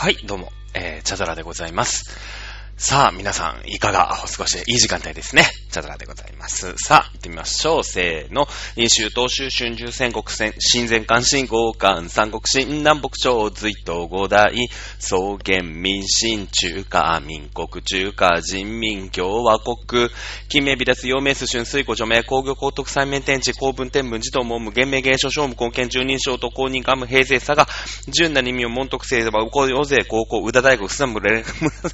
はい、どうも、えー、チャドラでございます。さあ、皆さん、いかがお過ごしでいい時間帯ですね。チャドラでございます。さあ、行ってみましょう。せーの。飲酒、東州、春秋、戦国戦、新前関、新豪関、三国、新南北朝、隋東、五代、草原、民進、中華、民国、中華、人民、共和国、金名、微列、陽明、春水湖、除名、工業、高徳、三面天地、公文天文、児童、文武、厳明、芸書、商務、貢献、十人称と公認、官務、平成、佐賀、純な二名、門徳、聖は、高大勢、高校、宇田大学、須田村、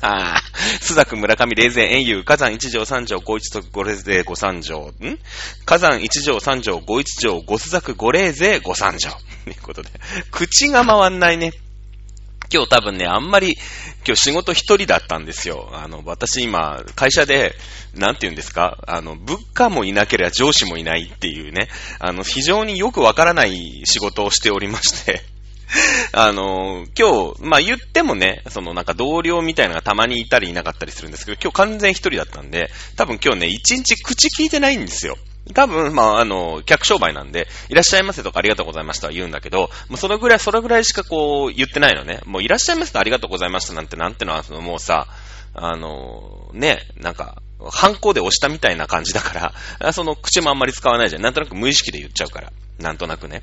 あー須作村上霊前、遠遊、火山一条三条、五一徳、五霊勢、五三条、ん？火山一条三条、五一条、五須作、五霊勢、五三条。と いうことで、口が回んないね。今日多分ね、あんまり、今日仕事一人だったんですよ。あの、私今、会社で、なんて言うんですか？あの、部下もいなければ上司もいないっていうね、あの、非常によくわからない仕事をしておりまして、あの、今日、まあ、言ってもね、そのなんか同僚みたいなのがたまにいたりいなかったりするんですけど、今日完全一人だったんで、多分今日ね、一日口聞いてないんですよ。多分、まあ、あの、客商売なんで、いらっしゃいませとかありがとうございましたは言うんだけど、もうそれぐらい、それぐらいしかこう、言ってないのね。もういらっしゃいませとありがとうございましたなんて、なんてのは、そのもうさ、あの、ね、なんか、反抗で押したみたいな感じだから、その口もあんまり使わないじゃん。なんとなく無意識で言っちゃうから。なんとなくね。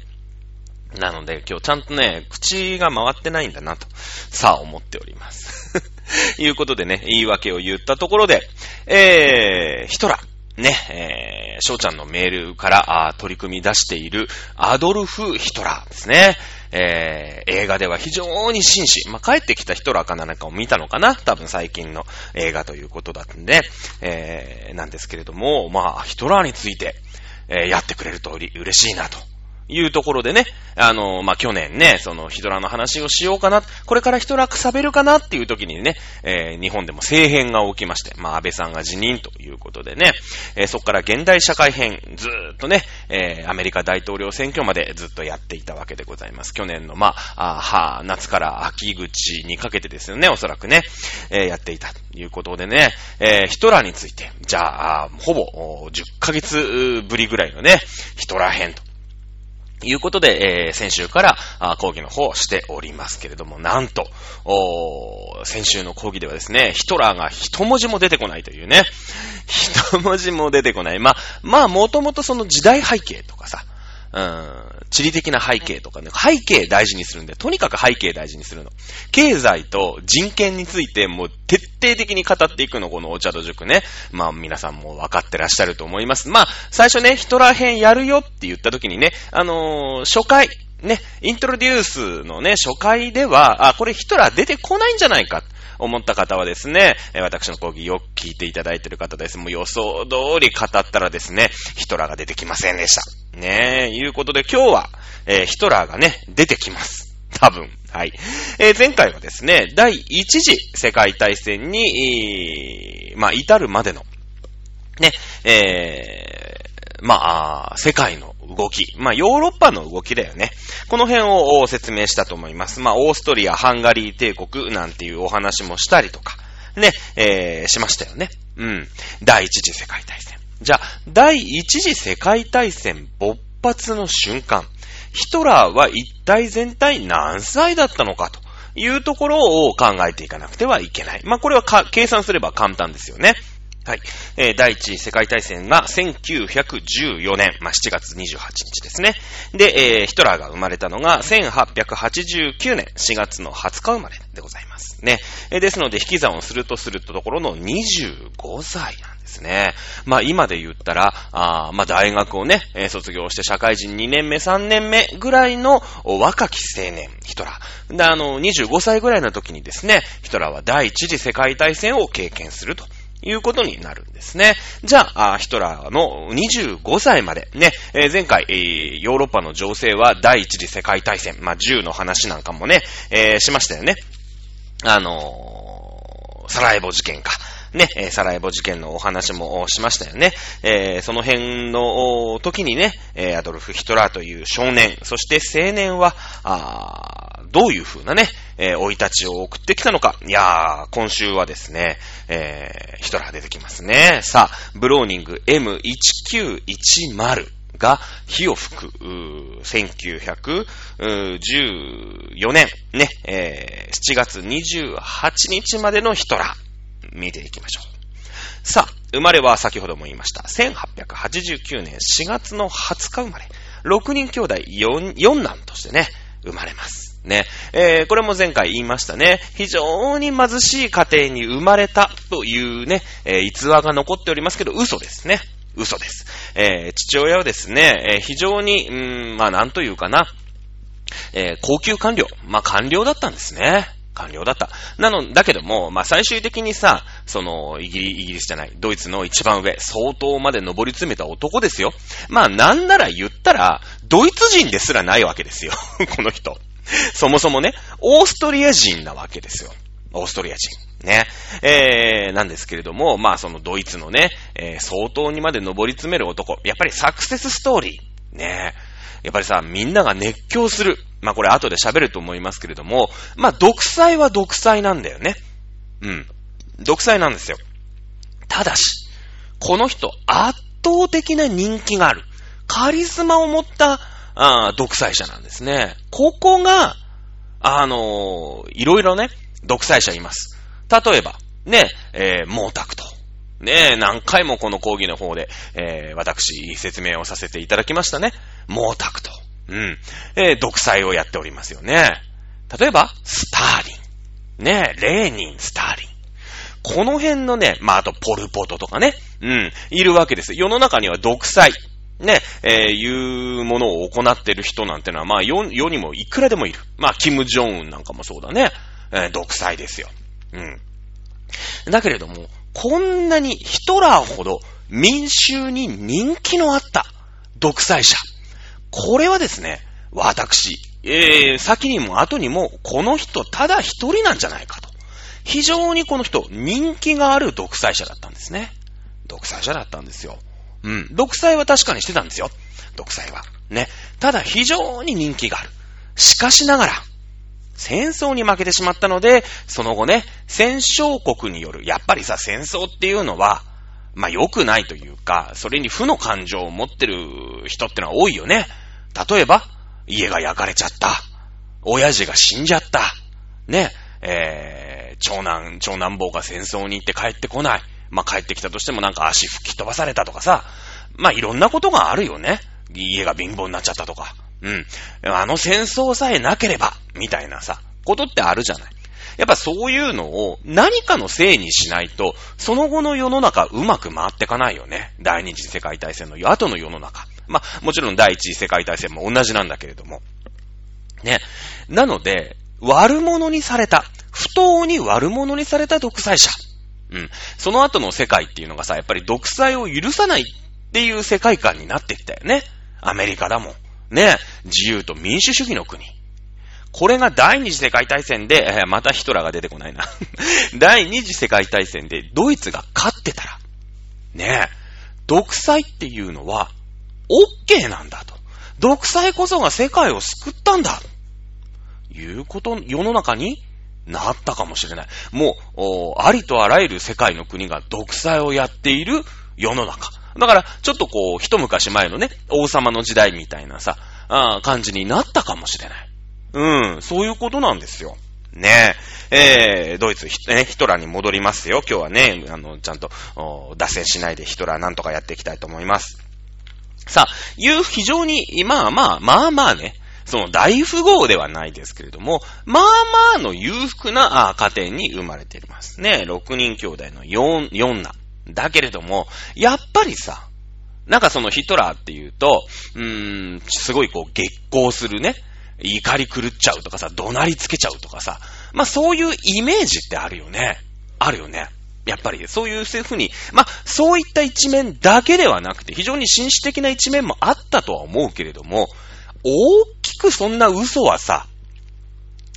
なので、今日ちゃんとね、口が回ってないんだなと、さあ思っております。いうことでね、言い訳を言ったところで、えー、ヒトラー、ね、えー、翔ちゃんのメールからあ取り組み出しているアドルフ・ヒトラーですね。えー、映画では非常に紳士。まあ、帰ってきたヒトラーかなんかを見たのかな？多分最近の映画ということだったんで、えー、なんですけれども、まあ、ヒトラーについて、えー、やってくれるとうり嬉しいなと。いうところでね、あの、まあ、去年ね、そのヒトラーの話をしようかな、これからヒトラーくさべるかなっていう時にね、えー日本でも政変が起きまして、まあ、安倍さんが辞任ということでね、えーそこから現代社会編、ずーっとね、えアメリカ大統領選挙までずっとやっていたわけでございます。去年の、まあ、あは夏から秋口にかけてですよね、おそらくね、えやっていたということでね、えヒトラーについて、じゃあ、ほぼ10ヶ月ぶりぐらいのね、ヒトラー編と。いうことで、えー先週からあ講義の方をしておりますけれども、なんと、お先週の講義ではですね、ヒトラーが一文字も出てこないというね、一文字も出てこない。まあ、まあ、もともとその時代背景とかさ、うん、地理的な背景とかね、背景大事にするんで、とにかく背景大事にするの。経済と人権についてもう徹底的に語っていくの、このお茶と塾ね。まあ皆さんも分かってらっしゃると思います。まあ、最初ね、ヒトラー編やるよって言った時にね、あのー初回、ね、イントロデュースのね、初回では、あ、これヒトラー出てこないんじゃないか。思った方はですね、私の講義よく聞いていただいている方です。もう予想通り語ったらですね、ヒトラーが出てきませんでした。ねえ、いうことで今日は、えーヒトラーがね、出てきます。多分。はい。えー前回はですね、第一次世界大戦に、まあ、至るまでの、ね、えーまあ、世界の動き。まあ、ヨーロッパの動きだよね。この辺を説明したと思います。まあ、オーストリア、ハンガリー帝国なんていうお話もしたりとか、ね、えーしましたよね。うん。第一次世界大戦。じゃあ、第一次世界大戦勃発の瞬間、ヒトラーは一体全体何歳だったのかというところを考えていかなくてはいけない。まあ、これはか計算すれば簡単ですよね。はい。えー第一次世界大戦が1914年、まあ、7月28日ですね。で、えーヒトラーが生まれたのが1889年4月の20日生まれでございますね。えーですので、引き算をするとするとところの25歳なんですね。まあ、今で言ったら、あまあ、大学をね、えー卒業して社会人2年目、3年目ぐらいの若き青年、ヒトラー。で、あの、25歳ぐらいの時にですね、ヒトラーは第一次世界大戦を経験すると。いうことになるんですね。じゃあ、ヒトラーの25歳までね、えー前回、えーヨーロッパの情勢は第一次世界大戦、まあ、銃の話なんかもね、えーしましたよね。あのーサラエボ事件か。ね、えサラエボ事件のお話もしましたよね。えーその辺の時にね、えアドルフ・ヒトラーという少年、そして青年は、あどういう風なね、えー生い立ちを送ってきたのか。いやー、今週はですね、えーヒトラー出てきますね。さあ、ブローニング M1910。が火を吹く、1914年、ね、えー、7月28日までのヒトラー、見ていきましょう。さあ、生まれは先ほども言いました。1889年4月の20日生まれ。6人兄弟 4, 4男としてね、生まれます。ね。えー、これも前回言いましたね。非常に貧しい家庭に生まれたというね、えー、逸話が残っておりますけど、嘘ですね。嘘です。えー、父親はですね、えー、非常に、うん、まあなんというかな、えー、高級官僚。まあ官僚だったんですね。官僚だった。なの、だけども、まあ、最終的にさ、その、イギリ、イギリスじゃない、ドイツの一番上、相当まで上り詰めた男ですよ。まあ、なんなら言ったら、ドイツ人ですらないわけですよ。この人。そもそもね、オーストリア人なわけですよ。オーストリア人。ね。えー、なんですけれども、まあそのドイツのね、えー、相当にまで上り詰める男。やっぱりサクセスストーリー。ね。やっぱりさ、みんなが熱狂する。まあこれ後で喋ると思いますけれども、まあ独裁は独裁なんだよね。うん。独裁なんですよ。ただし、この人、圧倒的な人気がある。カリスマを持ったあ独裁者なんですね。ここが、あのー、いろいろね、独裁者います。例えば、ね、えー、毛沢東。ね何回もこの講義の方で、えー、私、説明をさせていただきましたね。毛沢東。うん。えー、独裁をやっておりますよね。例えば、スターリン。ねレーニン、スターリン。この辺のね、まあ、あと、ポルポトとかね。うん。いるわけです。世の中には独裁。ね、えー、いうものを行ってる人なんてのは、まあ世、世にもいくらでもいる。まあ、キム・ジョンウンなんかもそうだね。えー、独裁ですよ。うん。だけれども、こんなにヒトラーほど民衆に人気のあった独裁者。これはですね、私、えー、先にも後にも、この人ただ一人なんじゃないかと。非常にこの人、人気がある独裁者だったんですね。独裁者だったんですよ。うん。独裁は確かにしてたんですよ。独裁は。ね。ただ非常に人気がある。しかしながら、戦争に負けてしまったので、その後ね、戦勝国による、やっぱりさ、戦争っていうのは、まあ良くないというか、それに負の感情を持ってる人ってのは多いよね。例えば、家が焼かれちゃった。親父が死んじゃった。ね、えー、長男、長男坊が戦争に行って帰ってこない。まあ、帰ってきたとしてもなんか足吹き飛ばされたとかさ、まあ、いろんなことがあるよね。家が貧乏になっちゃったとか。うん。あの戦争さえなければ、みたいなさ、ことってあるじゃない。やっぱそういうのを何かのせいにしないと、その後の世の中うまく回ってかないよね。第二次世界大戦の後の世の中。まあ、もちろん第一次世界大戦も同じなんだけれども。ね。なので、悪者にされた、不当に悪者にされた独裁者。うん。その後の世界っていうのがさ、やっぱり独裁を許さないっていう世界観になってきたよね。アメリカだもん。ね。自由と民主主義の国。これが第二次世界大戦で、またヒトラーが出てこないな。第二次世界大戦でドイツが勝ってたら、ね独裁っていうのは、OK なんだと。独裁こそが世界を救ったんだ。ということ、世の中になったかもしれない。もう、ありとあらゆる世界の国が独裁をやっている世の中。だから、ちょっとこう、一昔前のね、王様の時代みたいなさ、あ感じになったかもしれない。うん、そういうことなんですよ。ねえ、えー、ドイツ、ね、ヒトラーに戻りますよ。今日はね、あの、ちゃんと、脱線しないでヒトラーなんとかやっていきたいと思います。さあ、いう非常に、まあまあ、まあまあね、その大富豪ではないですけれども、まあまあの裕福な家庭に生まれていますね。6人兄弟の4、4男。だけれども、やっぱりさ、なんかそのヒトラーっていうと、うーん、すごいこう激高するね、怒り狂っちゃうとかさ、怒鳴りつけちゃうとかさ、まあそういうイメージってあるよね。あるよね。やっぱり、そういうふうに、まあ、そういった一面だけではなくて、非常に紳士的な一面もあったとは思うけれども、大きくそんな嘘はさ、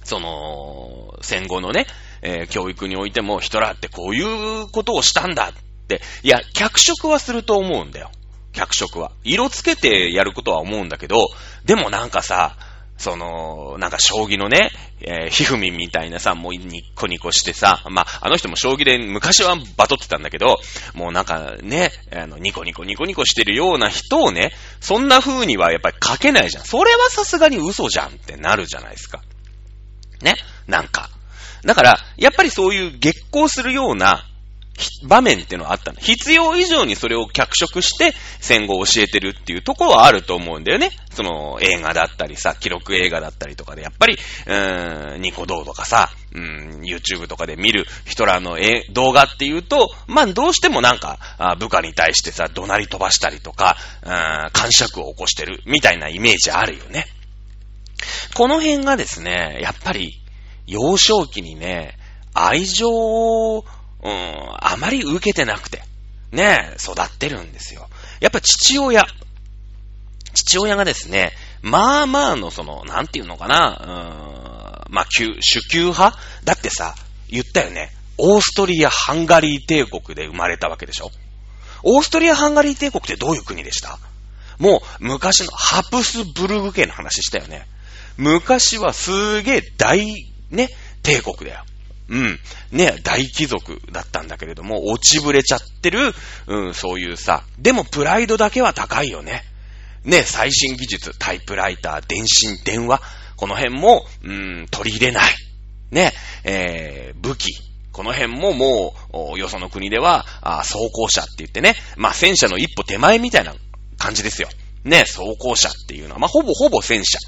その、戦後のね、えー、教育においてもヒトラーってこういうことをしたんだって、いや、脚色はすると思うんだよ。脚色は。色つけてやることは思うんだけど、でもなんかさ、その、なんか将棋のね、えー、ひふみみたいなさ、もうニッコニコしてさ、まあ、あの人も将棋で昔はバトってたんだけど、もうなんかね、あの、ニコニコニコニコしてるような人をね、そんな風にはやっぱり書けないじゃん。それはさすがに嘘じゃんってなるじゃないですか。ね？なんか。だから、やっぱりそういう激光するような場面っていうのはあったの。必要以上にそれを脚色して戦後を教えてるっていうところはあると思うんだよね。その映画だったりさ、記録映画だったりとかで、やっぱり、うーん、ニコ動とかさ、うーん、YouTube とかで見るヒトラーの動画っていうと、まあどうしてもなんか、部下に対してさ、怒鳴り飛ばしたりとか、うーん、感触を起こしてるみたいなイメージあるよね。この辺がですね、やっぱり、幼少期にね、愛情をうん、あまり受けてなくて、ね、育ってるんですよ。やっぱ父親、父親がですね、まあまあのその、なんていうのかな、うん、まあ、主級派？だってさ、言ったよね。オーストリア・ハンガリー帝国で生まれたわけでしょオーストリア・ハンガリー帝国ってどういう国でした？もう昔のハプスブルグ家の話したよね。昔はすげえ大、ね、帝国だよ。うん。ね、大貴族だったんだけれども、落ちぶれちゃってる、うん、そういうさ、でもプライドだけは高いよね。ね、最新技術、タイプライター、電信、電話、この辺も、うん、取り入れない。ね、えー、武器、この辺ももう、よその国では、あ装甲車って言ってね、まあ、戦車の一歩手前みたいな感じですよ。ね、装甲車っていうのは、まあ、ほぼほぼ戦車。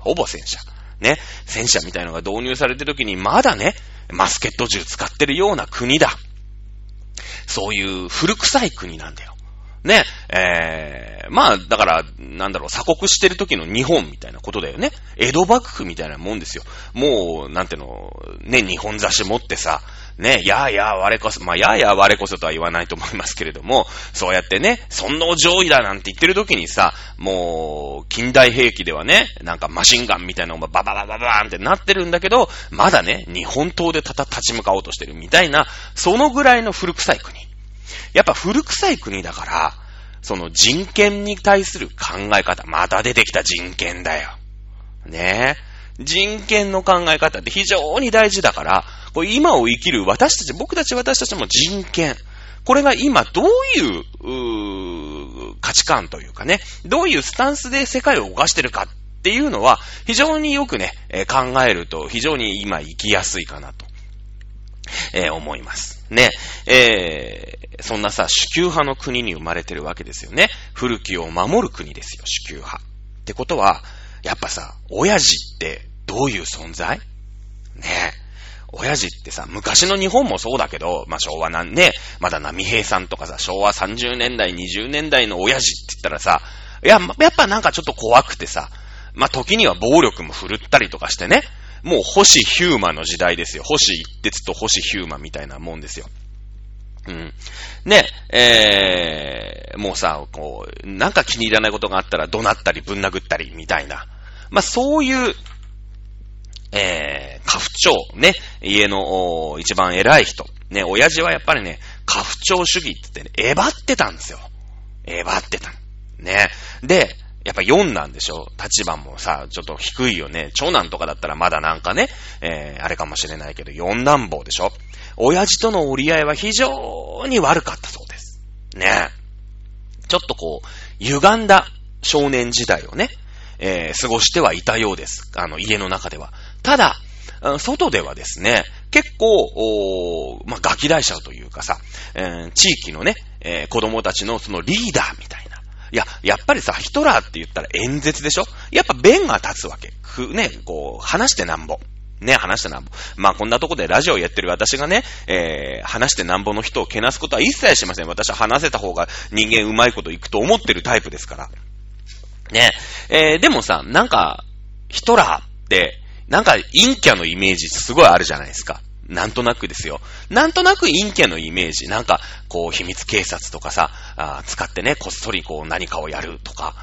ほぼ戦車。ね、戦車みたいのが導入されてる時に、まだね、マスケット銃使ってるような国だ。そういう古臭い国なんだよ。ね、えー、まあ、だから、なんだろう、鎖国してる時の日本みたいなことだよね。江戸幕府みたいなもんですよ。もう、なんていうの、ね、日本雑誌持ってさ、ね、やあやあ我こそ、まあ、やあやあ我こそとは言わないと思いますけれども、そうやってね、尊王攘夷だなんて言ってる時にさ、もう、近代兵器ではね、なんかマシンガンみたいなのがバババババーンってなってるんだけど、まだね、日本刀でたた立ち向かおうとしてるみたいな、そのぐらいの古臭い国。やっぱ古臭い国だから、その人権に対する考え方、また出てきた人権だよ。ねえ。人権の考え方って非常に大事だから、こ今を生きる私たち、僕たち私たちも人権。これが今どういう、う価値観というかね、どういうスタンスで世界を動かしてるかっていうのは、非常によくね、えー、考えると非常に今生きやすいかなと、えー、思います。ね、えー、そんなさ、主級派の国に生まれてるわけですよね。古きを守る国ですよ、主級派。ってことは、やっぱさ、親父ってどういう存在？ねえ親父ってさ、昔の日本もそうだけど、まあ、昭和なんね、まだ波平さんとかさ、昭和30年代、20年代の親父って言ったらさ、いや、やっぱなんかちょっと怖くてさ、まあ、時には暴力も振るったりとかしてね、もう星ヒューマの時代ですよ。星一徹と星ヒューマみたいなもんですよ。うん。ね、えー、もうさ、こう、なんか気に入らないことがあったら怒鳴ったりぶん殴ったりみたいな。まあ、そういうえー、家父長、ね、家の一番偉い人、ね、親父はやっぱりね、家父長主義って言ってね、えばってたんですよ。えばってた。ね。で、やっぱ4なんでしょ？立場もさ、ちょっと低いよね。長男とかだったらまだなんかね、えー、あれかもしれないけど、四男坊でしょ？親父との折り合いは非常に悪かったそうです。ね。ちょっとこう、歪んだ少年時代をね、えー、過ごしてはいたようです。あの、家の中では。ただ、外ではですね、結構、まあ、ガキ大者というかさ、えー、地域のね、えー、子供たちのそのリーダーみたいな。いや、やっぱりさ、ヒトラーって言ったら演説でしょ？やっぱ弁が立つわけ。く、ね、こう、話してなんぼ。ね、話してなんぼ。まあ、こんなとこでラジオやってる私がね、えー、話してなんぼの人をけなすことは一切しません。私は話せた方が人間うまいこといくと思ってるタイプですから。ね、えー、でもさ、なんか、ヒトラーって、なんか陰キャのイメージすごいあるじゃないですか。なんとなくですよ。なんとなく陰キャのイメージ。なんか、こう、秘密警察とかさ、あ使ってね、こっそりこう何かをやるとか、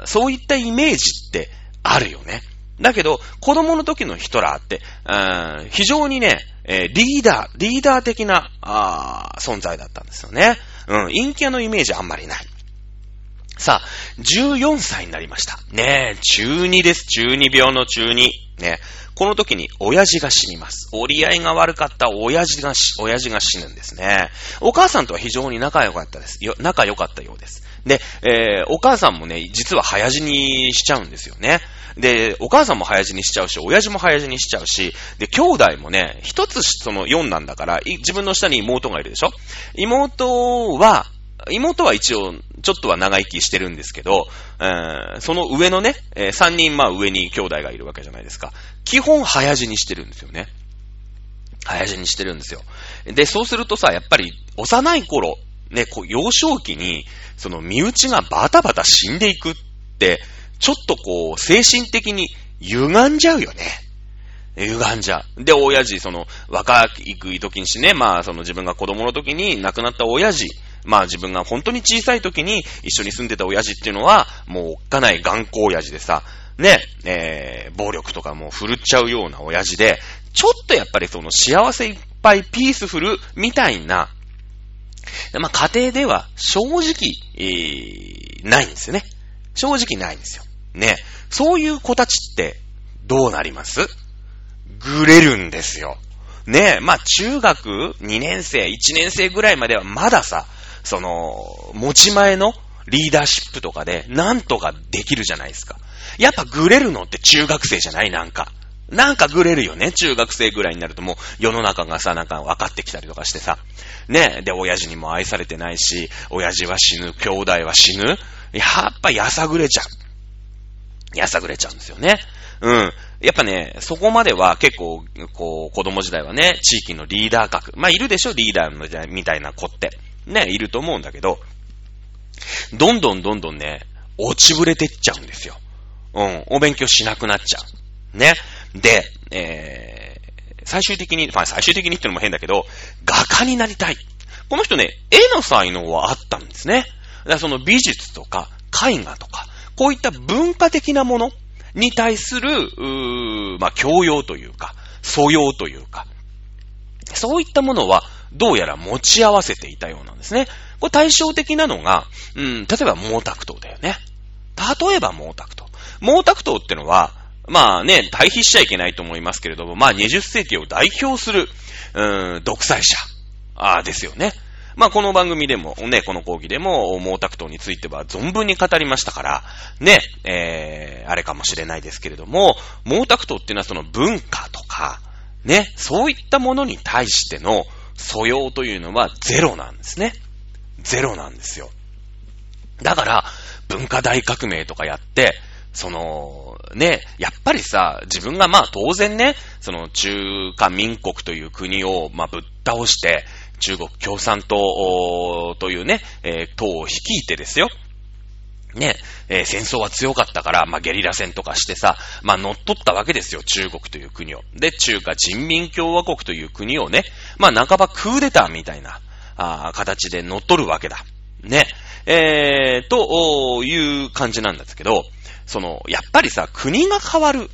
うん、そういったイメージってあるよね。だけど、子供の時のヒトラーって、うん、非常にね、リーダー、リーダー的な、あー存在だったんですよね。うん、陰キャのイメージあんまりない。さあ、14歳になりました。ねえ、中2です。中2病の中2。ねこの時に親父が死にます。折り合いが悪かった親父がし、親父が死ぬんですね。お母さんとは非常に仲良かったです。よ仲良かったようです。で、えー、お母さんもね、実は早死にしちゃうんですよね。で、お母さんも早死にしちゃうし、親父も早死にしちゃうし、で、兄弟もね、一つその4なんだから、自分の下に妹がいるでしょ？妹は、妹は一応、ちょっとは長生きしてるんですけど、えーその上のね、え3人まあ上に兄弟がいるわけじゃないですか。基本早死にしてるんですよね。早死にしてるんですよ。で、そうするとさ、やっぱり幼い頃、ね、こう幼少期に、その身内がバタバタ死んでいくって、ちょっとこう、精神的に歪んじゃうよね。歪んじゃう。で、親父、その、若い時にしね、まあ、その自分が子供の時に亡くなった親父、まあ自分が本当に小さい時に一緒に住んでた親父っていうのは、もうおっかない頑固親父でさ、ね、えー、暴力とかも振るっちゃうような親父で、ちょっとやっぱりその幸せいっぱいピースフルみたいな、まあ家庭では正直、えー、ないんですよね。正直ないんですよ。ね。そういう子たちってどうなります？ぐれるんですよ。ねえ、まあ中学2年生、1年生ぐらいまではまださ、その、持ち前のリーダーシップとかでなんとかできるじゃないですか。やっぱぐれるのって中学生じゃない？なんか。なんかぐれるよね？中学生ぐらいになるともう世の中がさ、なんか分かってきたりとかしてさ。ねで、親父にも愛されてないし、親父は死ぬ、兄弟は死ぬ。やっぱやさぐれちゃう。やさぐれちゃうんですよね。うん。やっぱね、そこまでは結構、こう、子供時代はね、地域のリーダー格。まあ、いるでしょ？リーダーみたいな子って。ね、いると思うんだけど、どんどんどんどんね、落ちぶれてっちゃうんですよ。うん。お勉強しなくなっちゃう。ね。で、えー、最終的に、まあ最終的にってのも変だけど、画家になりたい。この人ね、絵の才能はあったんですね。だからその美術とか絵画とか、こういった文化的なものに対する、うーまあ教養というか、素養というか、そういったものはどうやら持ち合わせていたようなんですね。これ対照的なのが、うん、例えば毛沢東だよね。例えば毛沢東。毛沢東ってのは、まあね、対比しちゃいけないと思いますけれども、まあ20世紀を代表する、うん、独裁者、あですよね。まあこの番組でも、ね、この講義でも、毛沢東については存分に語りましたから、ね、えー、あれかもしれないですけれども、毛沢東っていうのはその文化とか、ね、そういったものに対しての素養というのはゼロなんですね。ゼロなんですよ。だから、文化大革命とかやって、その、ね、やっぱりさ、自分がまあ当然ね、その中華民国という国をまあぶっ倒して、中国共産党というね、党を率いてですよ。ね、えー戦争は強かったから、まあ、ゲリラ戦とかしてさ、まあ、乗っ取ったわけですよ、中国という国を。で、中華人民共和国という国をね、まあ、半ばクーデターみたいな、あ形で乗っ取るわけだ。ね。えー、という感じなんですけど、その、やっぱりさ、国が変わる。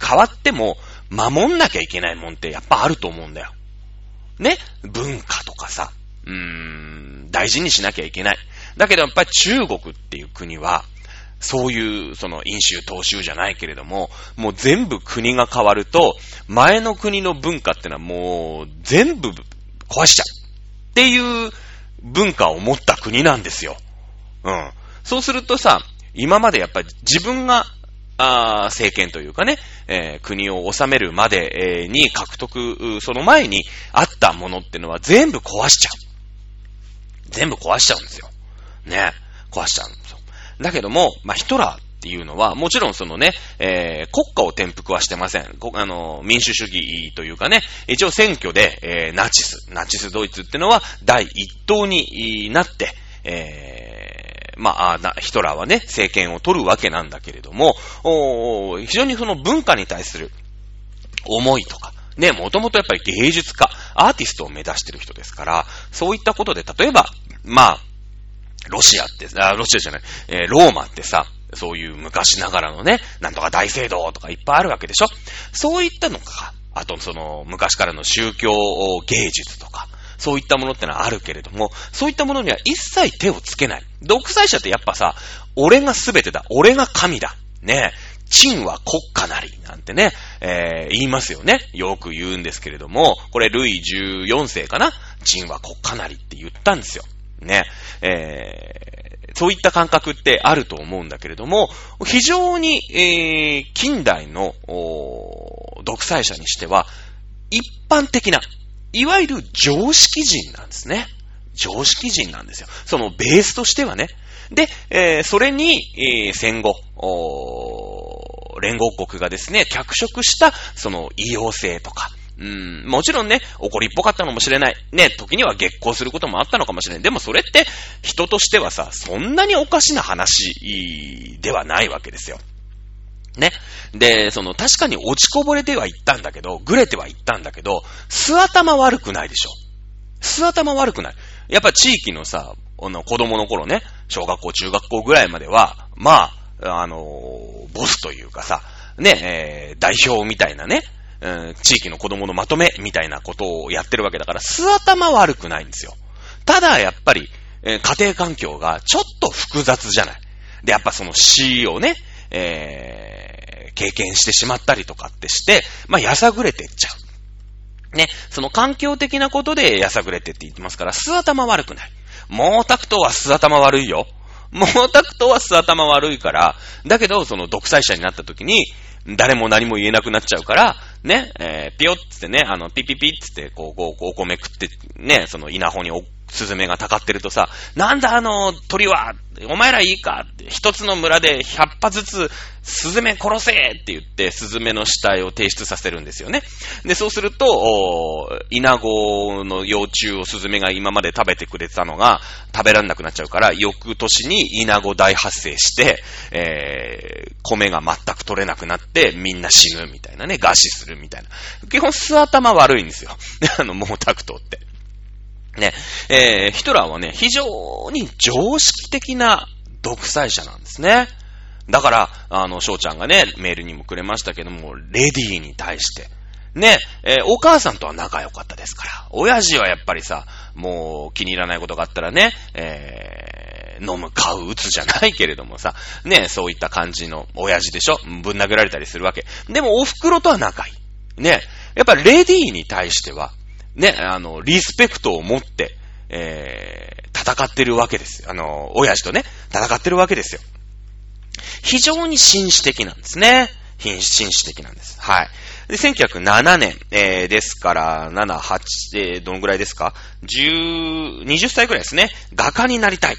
変わっても、守んなきゃいけないもんってやっぱあると思うんだよ。ね文化とかさ、うーん、大事にしなきゃいけない。だけどやっぱり中国っていう国は、そういう、その、飲酒、踏襲じゃないけれども、もう全部国が変わると、前の国の文化ってのはもう、全部壊しちゃう。っていう文化を持った国なんですよ。うん。そうするとさ、今までやっぱり自分が、あ政権というかね、えー国を治めるまで、えーに獲得、その前にあったものってのは全部壊しちゃう。全部壊しちゃうんですよ。ね。壊しちゃうんですよ。だけども、まあ、ヒトラーっていうのは、もちろんそのね、えー国家を転覆はしてません。あの、民主主義というかね、一応選挙で、えーナチス、ナチスドイツっていうのは第一党になって、えーまあ、ヒトラーはね、政権を取るわけなんだけれども、お非常にその文化に対する思いとか、ね、もともとやっぱり芸術家、アーティストを目指してる人ですから、そういったことで、例えば、まあ、ロシアって、あ、ロシアじゃない、えーローマってさ、そういう昔ながらのね、なんとか大聖堂とかいっぱいあるわけでしょそういったのか、あとその昔からの宗教芸術とか、そういったものってのはあるけれども、そういったものには一切手をつけない。独裁者ってやっぱさ、俺が全てだ。俺が神だ。ね陳は国家なり、なんてね、えー、言いますよね。よく言うんですけれども、これ、ルイ14世かな陳は国家なりって言ったんですよ。ね。えー、そういった感覚ってあると思うんだけれども、非常に、えー、近代の、独裁者にしては、一般的な、いわゆる常識人なんですね。常識人なんですよ。そのベースとしてはね。で、えー、それに、えー、戦後、連合国がですね、脚色した、その、異様性とか、うん、もちろんね、怒りっぽかったのかもしれない。ね、時には激行することもあったのかもしれない。でもそれって、人としてはさ、そんなにおかしな話ではないわけですよ。ね。で、その、確かに落ちこぼれてはいったんだけど、ぐれてはいったんだけど、素頭悪くないでしょ。素頭悪くない。やっぱ地域のさ、あの、子供の頃ね、小学校、中学校ぐらいまでは、まあ、あのボスというかさ、ね、えー、代表みたいなね、うん、地域の子供のまとめみたいなことをやってるわけだから、素頭悪くないんですよ。ただ、やっぱり、えー、家庭環境がちょっと複雑じゃない。で、やっぱその死をね、えー、経験してしまったりとかってして、まあ、やさぐれてっちゃう。ね、その環境的なことでやさぐれてって言ってますから、素頭悪くない。毛沢東は素頭悪いよ。毛沢東は素頭悪いから、だけど、その独裁者になった時に、誰も何も言えなくなっちゃうから、ね、えー、ぴよっつってね、あの、ピピピっつって、こう、こう、お米食って、ね、その稲穂にスズメがたかってるとさ、なんだあの鳥は、お前らいいか、一つの村で100羽ずつ、スズメ殺せって言って、スズメの死体を提出させるんですよね。で、そうすると、イナゴの幼虫をスズメが今まで食べてくれてたのが、食べられなくなっちゃうから、翌年にイナゴ大発生して、えー、米が全く取れなくなって、みんな死ぬみたいなね、餓死するみたいな。基本、素頭悪いんですよ。あの、毛沢東って。ね、えー、ヒトラーはね、非常に常識的な独裁者なんですね。だから、あの、翔ちゃんがね、メールにもくれましたけども、レディーに対して、ね、えー、お母さんとは仲良かったですから、親父はやっぱりさ、もう気に入らないことがあったらね、えー、飲む、買う、打つじゃないけれどもさ、ね、そういった感じの親父でしょ？ぶん殴られたりするわけ。でも、お袋とは仲いい。ね、やっぱレディーに対しては、ね、あの、リスペクトを持って、えー、戦ってるわけです。あの、親父とね、戦ってるわけですよ。非常に紳士的なんですね。紳士的なんです。はい。で、1907年、えー、ですから、7、8、えー、どのぐらいですか ?10、20歳ぐらいですね。画家になりたい。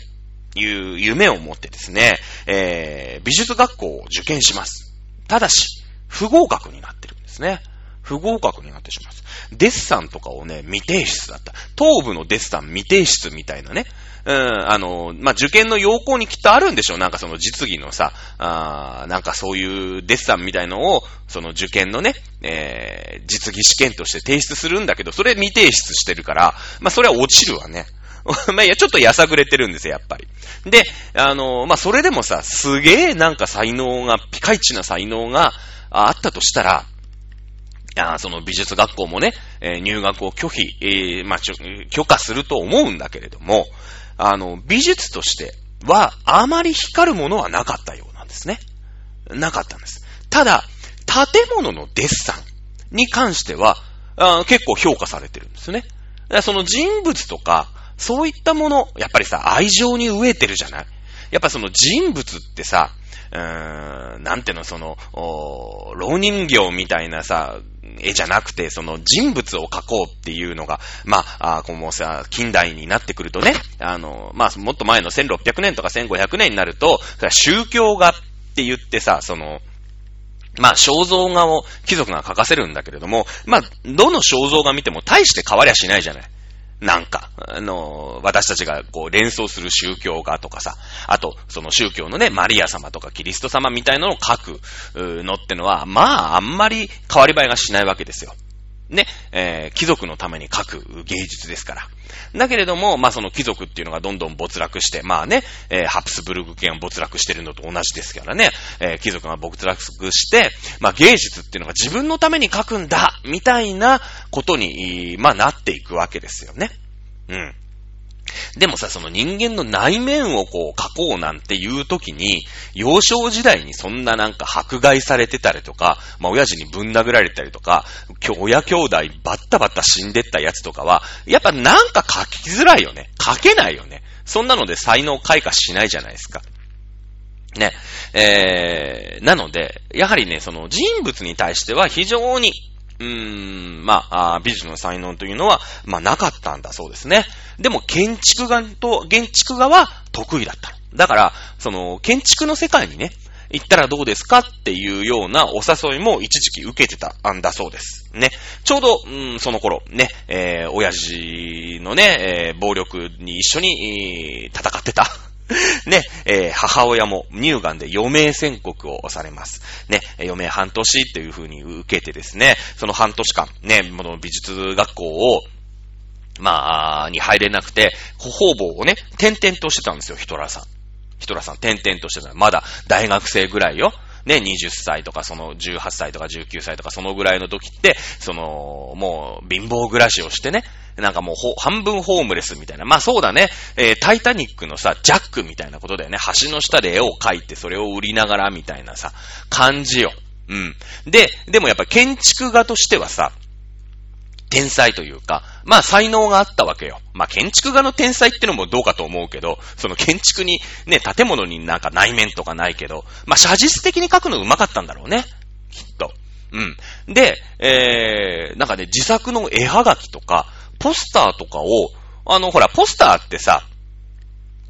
いう夢を持ってですね、えー、美術学校を受験します。ただし、不合格になってるんですね。不合格になってしまう。デッサンとかをね、未提出だった。東部のデッサン未提出みたいなね。うん、あの、まあ、受験の要項にきっとあるんでしょう。なんかその実技のさ、あなんかそういうデッサンみたいのを、その受験のね、えー、実技試験として提出するんだけど、それ未提出してるから、まあ、それは落ちるわね。まあ、いや、ちょっとやさぐれてるんですよ、やっぱり。で、あの、まあ、それでもさ、すげえなんか才能が、ピカイチな才能があったとしたら、あその美術学校もね、え、入学を拒否、えー、まあ、許可すると思うんだけれども、あの、美術としては、あまり光るものはなかったようなんですね。なかったんです。ただ、建物のデッサンに関しては、あ結構評価されてるんですね。その人物とか、そういったもの、やっぱりさ、愛情に飢えてるじゃないやっぱその人物ってさ、うーん、なんていうの、その、老人形みたいなさ、絵じゃなくて、その人物を描こうっていうのが、まあ、あこうさ、近代になってくるとね、あの、まあ、もっと前の1600年とか1500年になると、宗教画って言ってさ、その、まあ、肖像画を貴族が描かせるんだけれども、まあ、どの肖像画見ても大して変わりゃしないじゃない。なんか、あの、私たちがこう連想する宗教画とかさ、あと、その宗教のね、マリア様とかキリスト様みたいなのを書くのってのは、まあ、あんまり変わり映えがしないわけですよ。ね、えー、貴族のために書く芸術ですから。だけれども、まあその貴族っていうのがどんどん没落して、まあね、えー、ハプスブルグ県没落してるのと同じですからね、えー、貴族が没落して、まあ芸術っていうのが自分のために書くんだ、みたいなことに、まあなっていくわけですよね。うん。でもさ、その人間の内面をこう書こうなんていう時に、幼少時代にそんななんか迫害されてたりとか、まあ親父にぶん殴られたりとか、親兄弟バッタバッタ死んでったやつとかは、やっぱなんか書きづらいよね。書けないよね。そんなので才能開花しないじゃないですか。ね。えー、なので、やはりね、その人物に対しては非常にうーん、まあ、あ美術の才能というのは、まあ、なかったんだそうですね。でも、建築画と、建築画は得意だった。だから、その、建築の世界にね、行ったらどうですかっていうようなお誘いも一時期受けてたんだそうです。ね。ちょうど、うん、その頃、ね、えー、親父のね、えー、暴力に一緒に、えー、戦ってたね、えー、母親も乳がんで余命宣告をされます。ね、余命半年っていう風に受けてですね、その半年間、ね、この美術学校を、まあ、に入れなくて、方々をね、転々としてたんですよ、ヒトラーさん。ヒトラーさん、転々としてた。まだ大学生ぐらいよ。ね、20歳とか、その18歳とか19歳とか、そのぐらいの時って、その、もう貧乏暮らしをしてね、なんかもう半分ホームレスみたいな。まあそうだね。えー、タイタニックのさ、ジャックみたいなことだよね。橋の下で絵を描いてそれを売りながらみたいなさ、感じよ。うん。で、でもやっぱ建築画としてはさ、天才というか、まあ才能があったわけよ。まあ建築画の天才ってのもどうかと思うけど、その建築に、ね、建物になんか内面とかないけど、まあ写実的に描くの上手かったんだろうね。きっと。うん。で、えー、なんかね、自作の絵はがきとか、ポスターとかを、あの、ほら、ポスターってさ、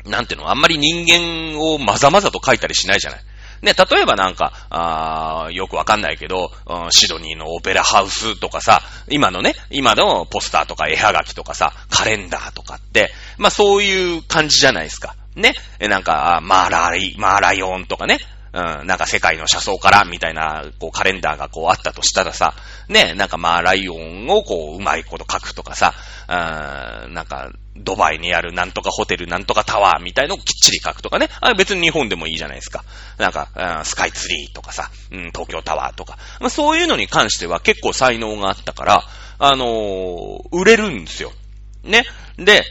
なんていうの、あんまり人間をまざまざと書いたりしないじゃない。ね、例えばなんか、あよくわかんないけど、うん、シドニーのオペラハウスとかさ、今のね、今のポスターとか絵はがきとかさ、カレンダーとかって、まあそういう感じじゃないですか。ね。なんか、マーライ、マーライオンとかね。ん、なんか世界の車窓からみたいな、こうカレンダーがこうあったとしたらさ、ね、なんかまあライオンをこううまいこと書くとかさ、うん、なんかドバイにあるなんとかホテルなんとかタワーみたいのをきっちり書くとかね。あ別に日本でもいいじゃないですか。なんか、うん、スカイツリーとかさ、うん、東京タワーとか。まあそういうのに関しては結構才能があったから、あのー、売れるんですよ。ね。で、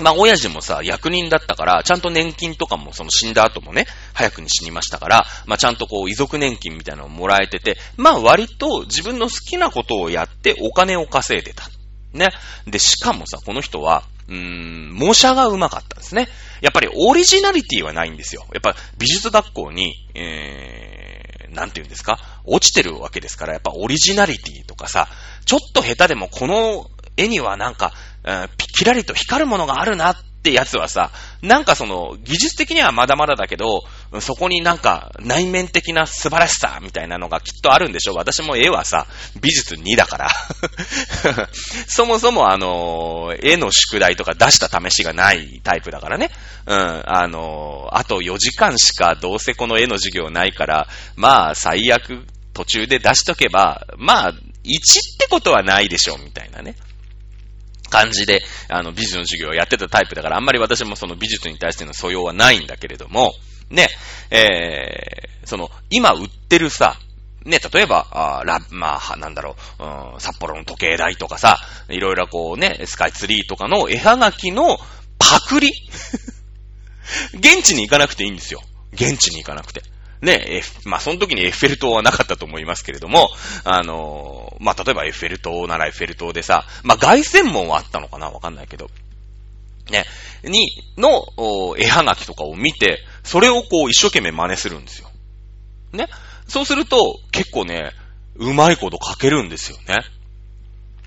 まあ、親父もさ、役人だったから、ちゃんと年金とかもその死んだ後もね、早くに死にましたから、まあ、ちゃんとこう、遺族年金みたいなのをもらえてて、まあ、割と自分の好きなことをやってお金を稼いでた。ね。で、しかもさ、この人は、うーん、模写が上手かったんですね。やっぱりオリジナリティはないんですよ。やっぱ美術学校に、えー、なんて言うんですか落ちてるわけですから、やっぱオリジナリティとかさ、ちょっと下手でもこの絵にはなんか、キラリと光るものがあるなってやつはさ、なんかその、技術的にはまだまだだけど、そこになんか内面的な素晴らしさみたいなのがきっとあるんでしょ私も絵はさ、美術2だから そもそもあの、絵の宿題とか出した試しがないタイプだからね。うん、あの、あと4時間しかどうせこの絵の授業ないから、まあ最悪途中で出しとけば、まあ、1ってことはないでしょみたいなね。感じで、あの、美術の授業をやってたタイプだから、あんまり私もその美術に対しての素養はないんだけれども、ね、えー、その、今売ってるさ、ね、例えば、あラまあ、なんだろう、うん、札幌の時計台とかさ、いろいろこうね、スカイツリーとかの絵はがきのパクリ？現地に行かなくていいんですよ。現地に行かなくて。ね、えまあ、その時にエッフェル塔はなかったと思いますけれども、あのー、まあ、例えばエッフェル塔ならエッフェル塔でさ、まあ、凱旋門はあったのかなわかんないけど。ね、に、の、絵はがきとかを見て、それをこう一生懸命真似するんですよ。ね。そうすると、結構ね、うまいこと書けるんですよね。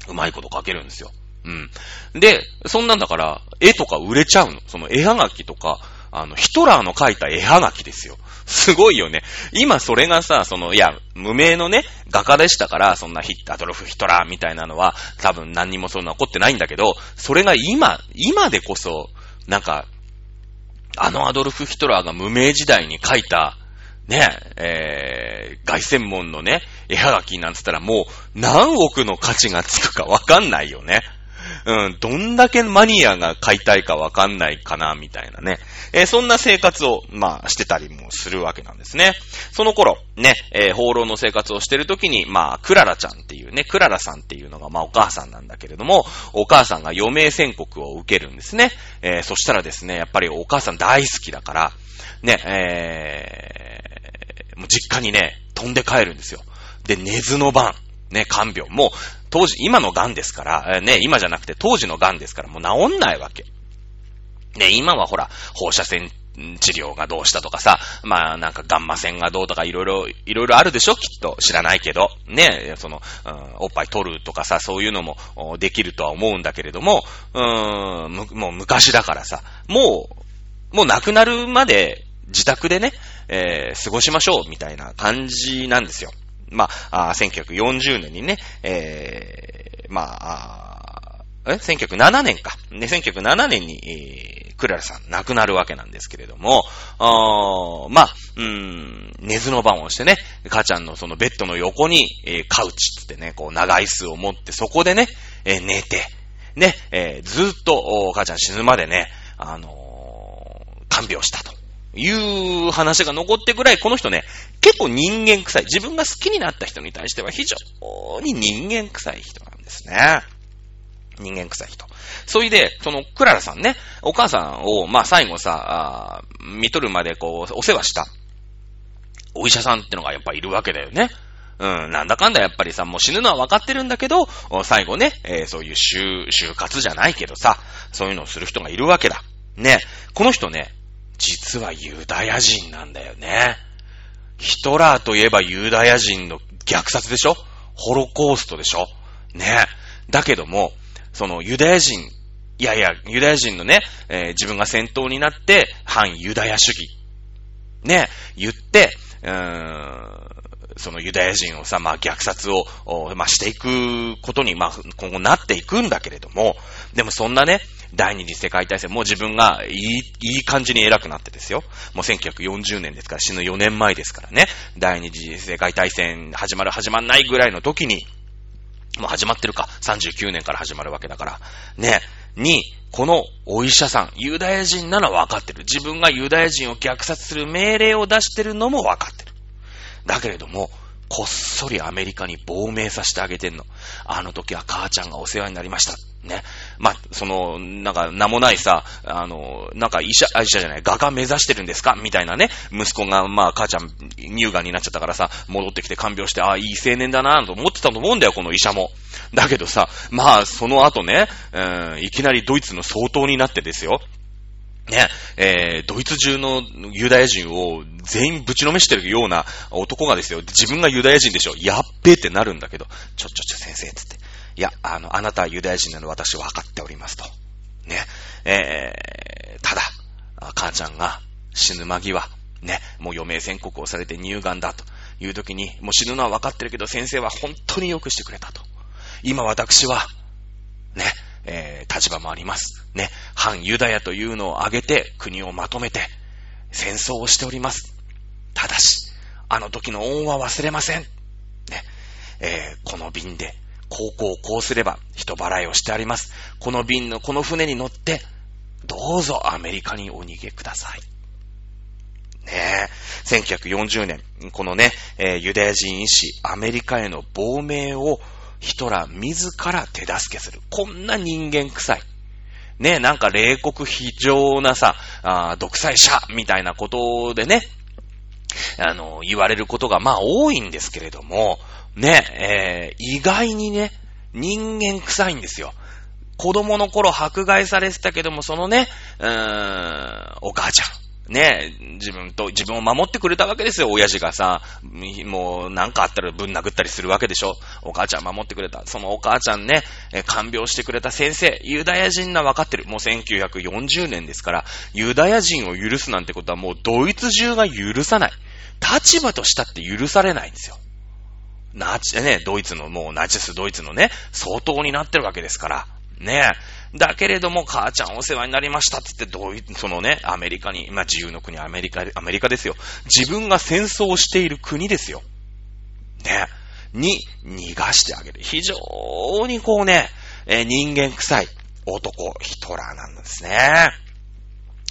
うまいこと書けるんですよ。うん。で、そんなんだから、絵とか売れちゃうの。その絵はがきとか、あの、ヒトラーの書いた絵はがきですよ。すごいよね。今それがさ、その、いや、無名のね、画家でしたから、そんなヒッアドルフ・ヒトラーみたいなのは、多分何にもそんな起こってないんだけど、それが今、今でこそ、なんか、あのアドルフ・ヒトラーが無名時代に書いた、ね、えー、凱旋門のね、絵はがきなんつったらもう何億の価値がつくかわかんないよね。うん、どんだけマニアが買いたいかわかんないかな、みたいなね。えー、そんな生活を、まあ、してたりもするわけなんですね。その頃、ね、えー、放浪の生活をしてる時に、まあ、クララちゃんっていうね、クララさんっていうのが、まあ、お母さんなんだけれども、お母さんが余命宣告を受けるんですね。えー、そしたらですね、やっぱりお母さん大好きだから、ね、えー、もう実家にね、飛んで帰るんですよ。で、寝ずの晩、ね、看病。もう、当時、今の癌ですから、ね、今じゃなくて当時の癌ですから、もう治んないわけ。ね、今はほら、放射線治療がどうしたとかさ、まあなんかガンマ線がどうとかいろいろ、いろいろあるでしょ？きっと。知らないけど。ね、その、うん、おっぱい取るとかさ、そういうのもできるとは思うんだけれども、うーん、もう昔だからさ、もう、もう亡くなるまで自宅でね、えー、過ごしましょうみたいな感じなんですよ。まあ、1940年にね、えー、まあ、え ?1907 年か。ね、1907年に、えー、クララさん亡くなるわけなんですけれども、まあ、うん、寝ずの番をしてね、母ちゃんのそのベッドの横に、えー、カウチつってね、こう長椅子を持ってそこでね、えー、寝て、ね、えー、ずっと、母ちゃん死ぬまでね、あのー、看病したと。いう話が残ってぐらい、この人ね、結構人間臭い。自分が好きになった人に対しては非常に人間臭い人なんですね。人間臭い人。それで、その、クララさんね、お母さんを、まあ、最後さ、見とるまでこう、お世話した、お医者さんってのがやっぱいるわけだよね。うん、なんだかんだやっぱりさ、もう死ぬのは分かってるんだけど、最後ね、えー、そういう就、就活じゃないけどさ、そういうのをする人がいるわけだ。ね、この人ね、実はユダヤ人なんだよね。ヒトラーといえばユダヤ人の虐殺でしょ？ホロコーストでしょ？ね。だけども、そのユダヤ人、いやいや、ユダヤ人のね、えー、自分が先頭になって、反ユダヤ主義。ね、言って、うーん、そのユダヤ人をさ、まあ虐殺を、まあしていくことに、まあ今後なっていくんだけれども、でもそんなね、第二次世界大戦、もう自分がいい、いい感じに偉くなってですよ。もう1940年ですから、死ぬ4年前ですからね。第二次世界大戦始まる始まんないぐらいの時に、もう始まってるか。39年から始まるわけだから。ね。に、このお医者さん、ユダヤ人なのは分かってる。自分がユダヤ人を虐殺する命令を出してるのも分かってる。だけれども、こっそりアメリカに亡命させてあげてんの。あの時は母ちゃんがお世話になりました。ね。まあ、その、なんか、名もないさ、あの、なんか医者、医者じゃない、画家目指してるんですか？みたいなね。息子が、まあ、母ちゃん、乳がんになっちゃったからさ、戻ってきて看病して、ああ、いい青年だなと思ってたと思うんだよ、この医者も。だけどさ、まあ、その後ね、うん、いきなりドイツの総統になってですよ。ね、えー、ドイツ中のユダヤ人を全員ぶちのめしてるような男がですよ、自分がユダヤ人でしょ、やっべえってなるんだけど、ちょちょちょ先生、つって。いや、あの、あなたはユダヤ人なの私は分かっておりますと。ね、えー、ただ、母ちゃんが死ぬ間際、ね、もう余命宣告をされて乳がんだという時に、もう死ぬのは分かってるけど先生は本当によくしてくれたと。今私は、ね、えー、立場もあります。ね、反ユダヤというのを挙げて国をまとめて戦争をしております。ただし、あの時の恩は忘れません。ね、えー、この便で、こうこうこうすれば人払いをしてあります。この便のこの船に乗って、どうぞアメリカにお逃げください。ねえ、1940年、このね、えー、ユダヤ人医師、アメリカへの亡命をヒトラー自ら手助けする。こんな人間臭い。ね、なんか冷酷非常なさ、あ独裁者みたいなことでね、あの、言われることがまあ多いんですけれども、ね、えー、意外にね、人間臭いんですよ。子供の頃迫害されてたけども、そのね、うーん、お母ちゃん、ね自分と、自分を守ってくれたわけですよ、親父がさ。もう、なんかあったらぶん殴ったりするわけでしょ。お母ちゃん守ってくれた。そのお母ちゃんね、看病してくれた先生、ユダヤ人な分かってる。もう1940年ですから、ユダヤ人を許すなんてことはもうドイツ中が許さない。立場としたって許されないんですよ。ナチ、ね、ドイツの、もうナチスドイツのね、相当になってるわけですから。ねえだけれども、母ちゃんお世話になりましたって言って、どういう、そのね、アメリカに、まあ、自由の国、アメリカ、アメリカですよ。自分が戦争をしている国ですよ。ね。に、逃がしてあげる。非常にこうね、えー、人間臭い男、ヒトラーなんですね。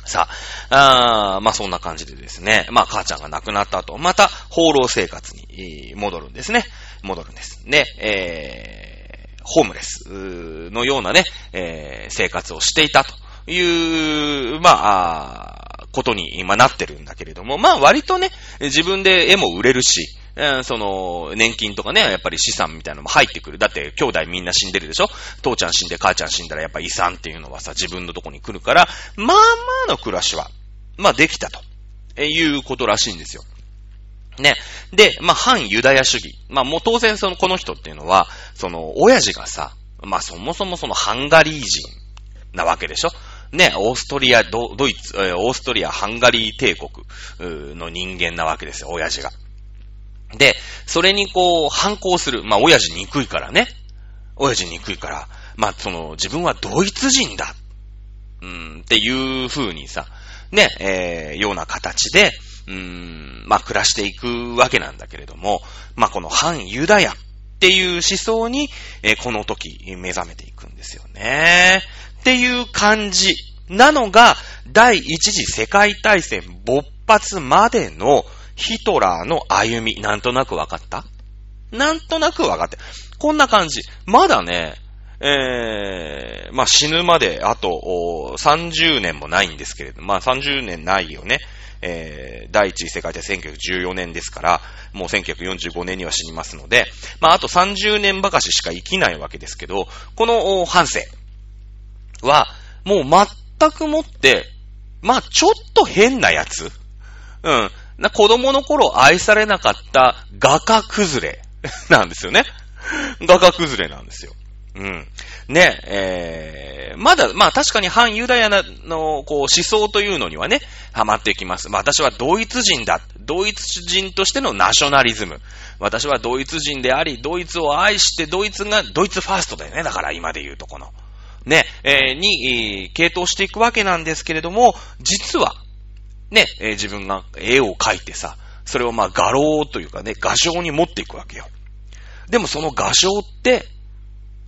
さあ、あまあそんな感じでですね、まあ母ちゃんが亡くなった後、また放浪生活に戻るんですね。戻るんです。で、えー、ホームレスのようなね、えー、生活をしていたという、まあ、ことに今なってるんだけれども、まあ割とね、自分で絵も売れるし、その、年金とかね、やっぱり資産みたいなのも入ってくる。だって、兄弟みんな死んでるでしょ？父ちゃん死んで母ちゃん死んだらやっぱ遺産っていうのはさ、自分のとこに来るから、まあまあの暮らしは、まあできたと、いうことらしいんですよ。ね。で、まあ、反ユダヤ主義。まあ、もう当然その、この人っていうのは、その、親父がさ、まあ、そもそもそのハンガリー人なわけでしょ？ね、オーストリア、ドドイツ、えオーストリア、ハンガリー帝国の人間なわけですよ、親父が。で、それにこう、反抗する。まあ、親父憎いからね。親父憎いから、まあ、その、自分はドイツ人だ。うん、っていう風にさ、ね、えー、ような形で、うーん、まあ、暮らしていくわけなんだけれども、まあ、この反ユダヤっていう思想に、えー、この時目覚めていくんですよね。っていう感じなのが、第一次世界大戦勃発までのヒトラーの歩み、なんとなくわかった？なんとなくわかって。こんな感じ。まだね、えー、まあ、死ぬまであと30年もないんですけれど、まあ30年ないよね。えー、第一次世界大戦1914年ですから、もう1945年には死にますので、まああと30年ばかししか生きないわけですけど、この半生は、もう全くもって、まあちょっと変なやつ。うん。な子供の頃愛されなかった画家崩れなんですよね。画家崩れなんですよ。うん。ね、えー、まだ、まあ確かに反ユダヤの、こう、思想というのにはね、ハマっていきます。まあ私はドイツ人だ。ドイツ人としてのナショナリズム。私はドイツ人であり、ドイツを愛して、ドイツが、ドイツファーストだよね。だから今で言うとこの。ね、えー、に、え、系統していくわけなんですけれども、実は、ね、えー、自分が絵を描いてさ、それをまあ画廊というかね、画商に持っていくわけよ。でもその画商って、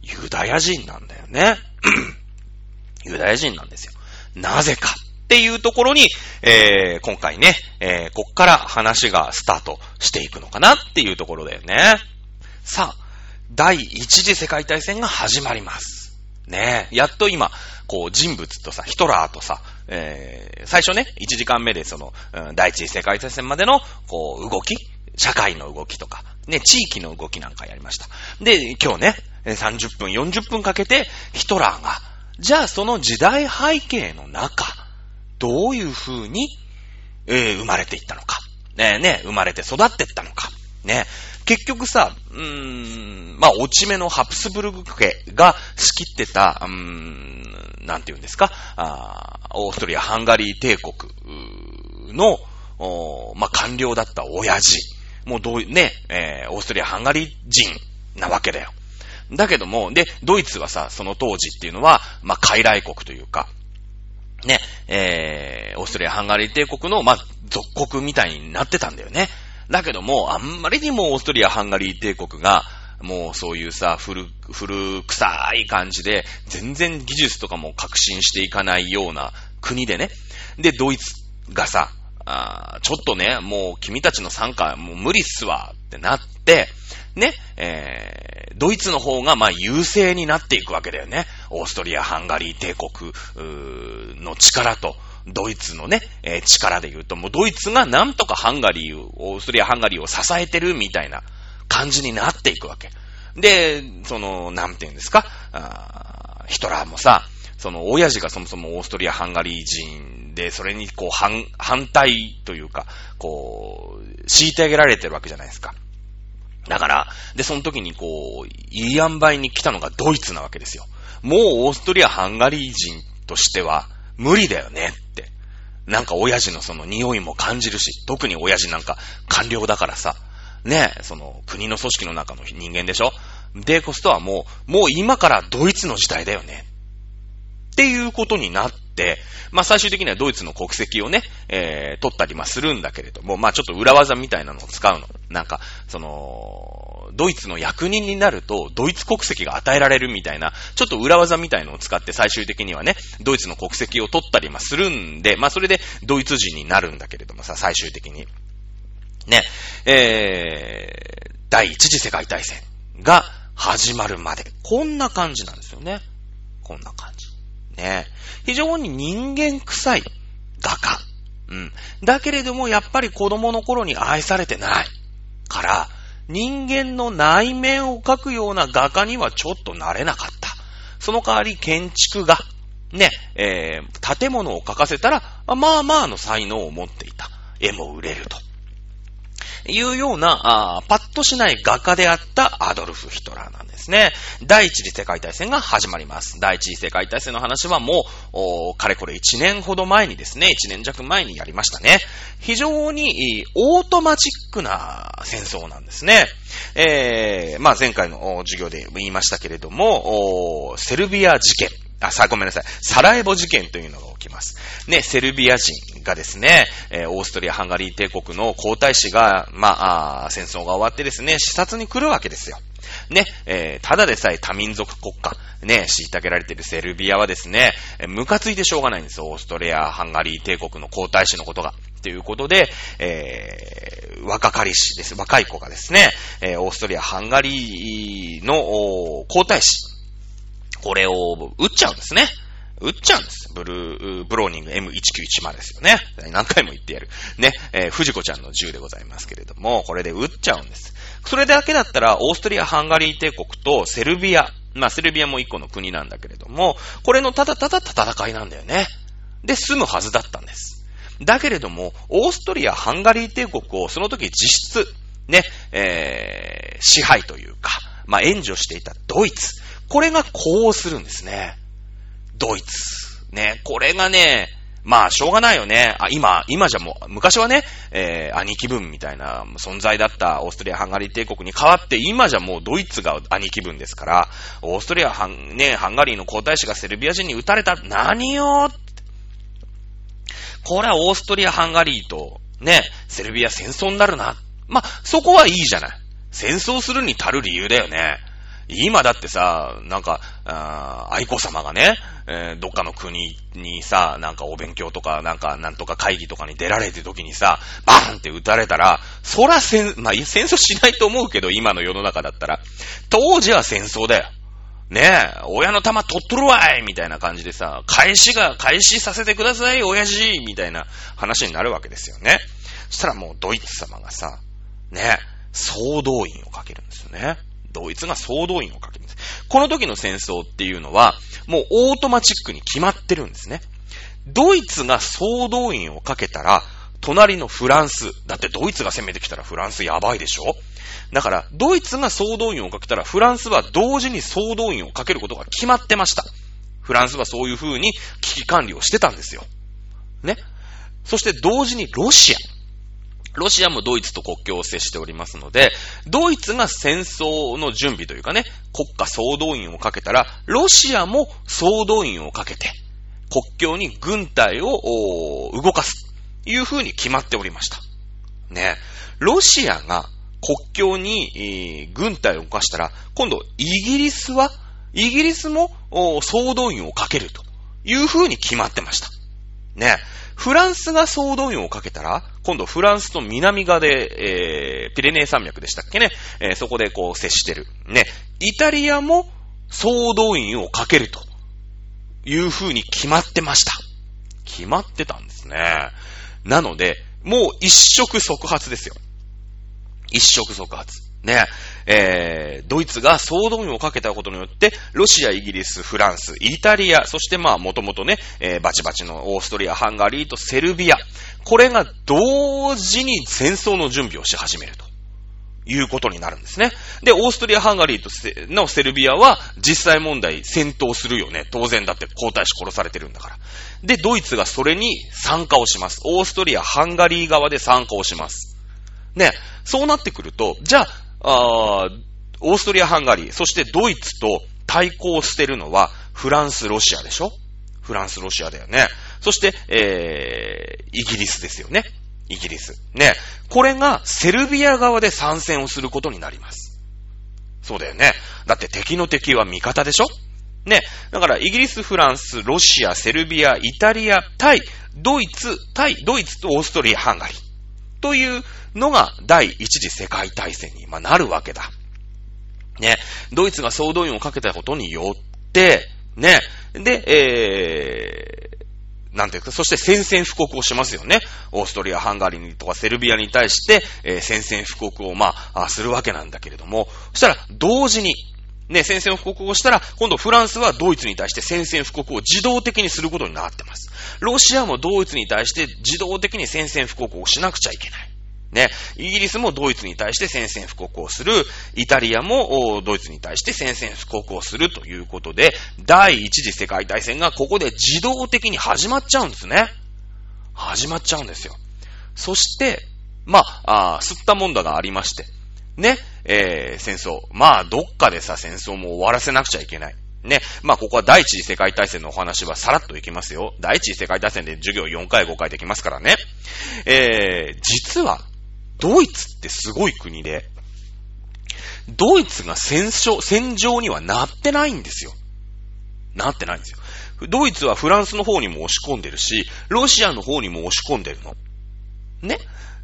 ユダヤ人なんだよね。ユダヤ人なんですよ。なぜかっていうところに、えー、今回ね、えー、こっから話がスタートしていくのかなっていうところだよね。さあ、第一次世界大戦が始まります。ねやっと今、こう人物とさ、ヒトラーとさ、えー、最初ね、1時間目でその、うん、第一次世界大戦までの、こう、動き、社会の動きとか、ね、地域の動きなんかやりました。で、今日ね、30分、40分かけて、ヒトラーが、じゃあその時代背景の中、どういう風に、えー、生まれていったのか。ねね、生まれて育っていったのか。ね。結局さ、うーん、まあ、落ち目のハプスブルグ家が仕切ってた、うーん、なんて言うんですか、あーオーストリア・ハンガリー帝国の、おまあ、官僚だった親父。もうどう、ね、えー、オーストリア・ハンガリー人なわけだよ。だけども、で、ドイツはさ、その当時っていうのは、まあ、傀儡国というか、ね、えー、オーストリア・ハンガリー帝国の、まあ、属国みたいになってたんだよね。だけども、あんまりにもオーストリア・ハンガリー帝国が、もうそういうさ、古、古臭い感じで、全然技術とかも革新していかないような国でね。で、ドイツがさ、あちょっとね、もう君たちの参加、もう無理っすわってなって、ね、えー、ドイツの方がまあ優勢になっていくわけだよね。オーストリア、ハンガリー帝国の力と、ドイツのね、えー、力で言うと、もうドイツがなんとかハンガリーを、オーストリア、ハンガリーを支えてるみたいな感じになっていくわけ。で、その、なんて言うんですか、あヒトラーもさ、その、親父がそもそもオーストリア、ハンガリー人で、それにこう、反、反対というか、こう、敷いてあげられてるわけじゃないですか。だから、で、その時にこう、いい塩梅に来たのがドイツなわけですよ。もうオーストリア、ハンガリー人としては、無理だよねって。なんか親父のその匂いも感じるし、特に親父なんか官僚だからさ、ねえ、その国の組織の中の人間でしょでこそとはもう、もう今からドイツの時代だよね。っていうことになっ、まあ最終的にはドイツの国籍をね、えー、取ったりまあするんだけれども、まあちょっと裏技みたいなのを使うの。なんか、その、ドイツの役人になると、ドイツ国籍が与えられるみたいな、ちょっと裏技みたいのを使って最終的にはね、ドイツの国籍を取ったりまするんで、まあそれでドイツ人になるんだけれどもさ、最終的に。ね、えー、第一次世界大戦が始まるまで。こんな感じなんですよね。こんな感じ。ね。非常に人間臭い画家。うん。だけれども、やっぱり子供の頃に愛されてない。から、人間の内面を描くような画家にはちょっとなれなかった。その代わり建築画。ね、えー、建物を描かせたら、まあまあの才能を持っていた。絵も売れると。いうような、あパッとしない画家であったアドルフ・ヒトラーなんですね。第一次世界大戦が始まります。第一次世界大戦の話はもう、かれこれ1年ほど前にですね、1年弱前にやりましたね。非常にオートマチックな戦争なんですね。えー、まあ前回の授業で言いましたけれども、セルビア事件。あ、さ、ごめんなさい。サラエボ事件というのが起きます。ね、セルビア人がですね、えー、オーストリア・ハンガリー帝国の皇太子が、まあ、あ戦争が終わってですね、視察に来るわけですよ。ね、えー、ただでさえ多民族国家、ね、虐げられているセルビアはですね、ムカついてしょうがないんですよ。オーストリア、ハンガリー帝国の皇太子のことが。ということで、えー、若かりしです。若い子がですね、えー、オーストリア、ハンガリーの皇太子、これを撃っちゃうんですね。撃っちゃうんです。ブルー、ブローニング M1910 ですよね。何回も言ってやる。ね、えー、藤子ちゃんの銃でございますけれども、これで撃っちゃうんです。それだけだったら、オーストリア・ハンガリー帝国とセルビア、まあ、セルビアも一個の国なんだけれども、これのただただ戦いなんだよね。で、済むはずだったんです。だけれども、オーストリア・ハンガリー帝国をその時実質、ね、えー、支配というか、まあ、援助していたドイツ。これがこうするんですね。ドイツ。ね、これがね、まあ、しょうがないよね。あ、今、今じゃもう、昔はね、えー、兄貴分みたいな存在だったオーストリア・ハンガリー帝国に変わって、今じゃもうドイツが兄貴分ですから、オーストリア、ハン、ね、ハンガリーの皇太子がセルビア人に撃たれた。何よこれはオーストリア、ハンガリーと、ね、セルビア戦争になるな。まあ、そこはいいじゃない。戦争するに足る理由だよね。今だってさ、なんか、あ愛子様がね、えー、どっかの国にさ、なんかお勉強とか、なんか、なんとか会議とかに出られてる時にさ、バーンって撃たれたら、そら戦、まあ、戦争しないと思うけど、今の世の中だったら。当時は戦争だよ。ねえ、親の玉取っとるわいみたいな感じでさ、返しが、返しさせてください、親父みたいな話になるわけですよね。そしたらもうドイツ様がさ、ね、総動員をかけるんですよね。ドイツが総動員をかけるんです。この時の戦争っていうのは、もうオートマチックに決まってるんですね。ドイツが総動員をかけたら、隣のフランス、だってドイツが攻めてきたらフランスやばいでしょ？だから、ドイツが総動員をかけたら、フランスは同時に総動員をかけることが決まってました。フランスはそういう風に危機管理をしてたんですよ。ね？そして同時にロシア。ロシアもドイツと国境を接しておりますので、ドイツが戦争の準備というかね、国家総動員をかけたら、ロシアも総動員をかけて、国境に軍隊を動かす、という風に決まっておりました。ね。ロシアが国境に、軍隊を動かしたら、今度イギリスは、イギリスも総動員をかけるという風に決まってました。ね。フランスが総動員をかけたら、今度フランスと南側で、えー、ピレネー山脈でしたっけね、えー、そこでこう接してる。ね。イタリアも総動員をかけるという風に決まってました。決まってたんですね。なので、もう一触即発ですよ。一触即発。ね。えー、ドイツが総動員をかけたことによって、ロシア、イギリス、フランス、イタリア、そしてまあ、もともとね、えー、バチバチのオーストリア、ハンガリーとセルビア。これが同時に戦争の準備をし始めると。いうことになるんですね。で、オーストリア、ハンガリーとのセルビアは実際問題戦闘するよね。当然だって皇太子殺されてるんだから。で、ドイツがそれに参加をします。オーストリア、ハンガリー側で参加をします。ね、そうなってくると、じゃあ、あオーストリア、ハンガリー、そしてドイツと対抗してるのはフランス、ロシアでしょ？フランス、ロシアだよね。そして、えー、イギリスですよね。イギリス。ね。これがセルビア側で参戦をすることになります。そうだよね。だって敵の敵は味方でしょ？ね。だから、イギリス、フランス、ロシア、セルビア、イタリア、タイ、ドイツ、タイ、ドイツとオーストリア、ハンガリー。というのが第一次世界大戦にまなるわけだ。ね。ドイツが総動員をかけたことによって、ね。で、えー、なんていうか、そして宣戦布告をしますよね。オーストリア、ハンガリーとかセルビアに対して、えー、宣戦布告を、まあ、するわけなんだけれども、そしたら、同時に、ね、宣戦布告をしたら、今度フランスはドイツに対して宣戦布告を自動的にすることになってます。ロシアもドイツに対して自動的に宣戦布告をしなくちゃいけない。ね、イギリスもドイツに対して宣戦布告をする、イタリアもドイツに対して宣戦布告をするということで、第一次世界大戦がここで自動的に始まっちゃうんですね。始まっちゃうんですよ。そして、まあ、あ吸ったもんだがありまして、ね、えー、戦争。まあ、どっかでさ、戦争も終わらせなくちゃいけない。ね。まあ、ここは第一次世界大戦のお話はさらっといきますよ。第一次世界大戦で授業4回5回できますからね。えー、実は、ドイツってすごい国で、ドイツが戦争、戦場にはなってないんですよ。なってないんですよ。ドイツはフランスの方にも押し込んでるし、ロシアの方にも押し込んでるの。ね。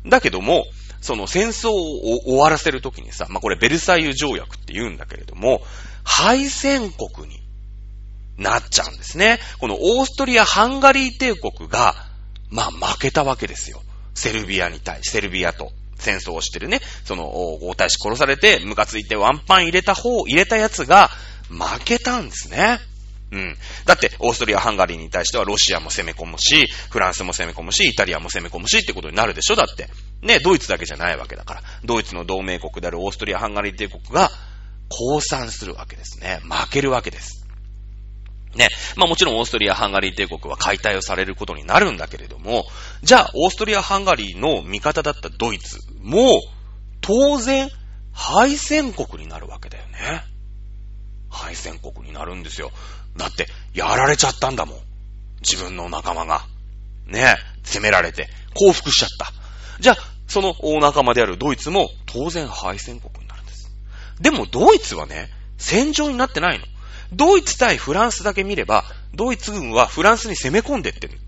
だけども、その戦争を終わらせるときにさ、まあ、これベルサイユ条約って言うんだけれども、敗戦国になっちゃうんですね。このオーストリア・ハンガリー帝国が、まあ、負けたわけですよ。セルビアに対し、セルビアと戦争をしてるね、その、皇太子殺されて、ムカついてワンパン入れた方、入れたやつが、負けたんですね。うん。だって、オーストリア、ハンガリーに対してはロシアも攻め込むし、フランスも攻め込むし、イタリアも攻め込むしってことになるでしょだって。ね、ドイツだけじゃないわけだから。ドイツの同盟国であるオーストリア、ハンガリー帝国が、降参するわけですね。負けるわけです。ね。まあもちろんオーストリア・ハンガリー帝国は解体をされることになるんだけれども、じゃあオーストリア・ハンガリーの味方だったドイツも、当然、敗戦国になるわけだよね。敗戦国になるんですよ。だって、やられちゃったんだもん。自分の仲間が。ね攻められて、降伏しちゃった。じゃあ、その大仲間であるドイツも当然敗戦国になるんです。でもドイツはね、戦場になってないの。ドイツ対フランスだけ見れば、ドイツ軍はフランスに攻め込んでってる。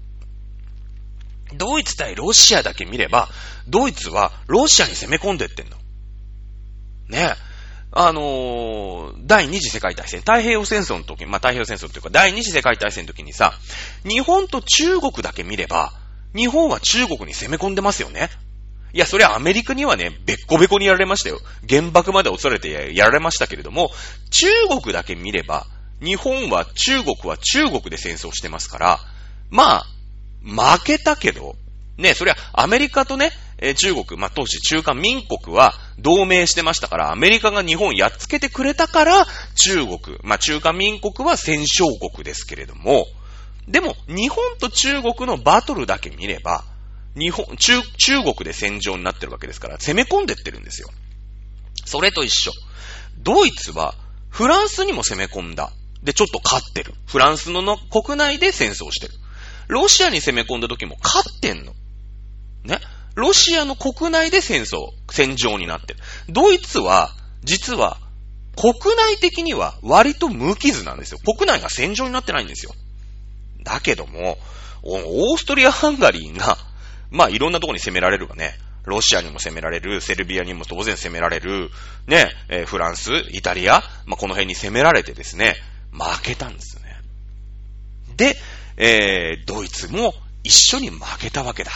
ドイツ対ロシアだけ見れば、ドイツはロシアに攻め込んでってんの。ねえあのー、第二次世界大戦、太平洋戦争の時、まあ、太平洋戦争っていうか、第二次世界大戦の時にさ、日本と中国だけ見れば、日本は中国に攻め込んでますよね。いや、それはアメリカにはね、べっこべこにやられましたよ。原爆まで恐れてやられましたけれども、中国だけ見れば、日本は中国は中国で戦争してますから、まあ、負けたけど、ね、それはアメリカとね、中国、まあ、当時中華民国は同盟してましたから、アメリカが日本やっつけてくれたから、中国、まあ、中華民国は戦勝国ですけれども、でも、日本と中国のバトルだけ見れば、日本、中、中国で戦場になってるわけですから、攻め込んでってるんですよ。それと一緒。ドイツは、フランスにも攻め込んだ。で、ちょっと勝ってる。フランスのの国内で戦争してる。ロシアに攻め込んだ時も勝ってんの。ね。ロシアの国内で戦争、戦場になってる。ドイツは、実は、国内的には割と無傷なんですよ。国内が戦場になってないんですよ。だけども、オーストリア・ハンガリーが まあいろんなとこに攻められるわね。ロシアにも攻められる、セルビアにも当然攻められる、ね、えー、フランス、イタリア、まあこの辺に攻められてですね、負けたんですよね。で、えー、ドイツも一緒に負けたわけだ。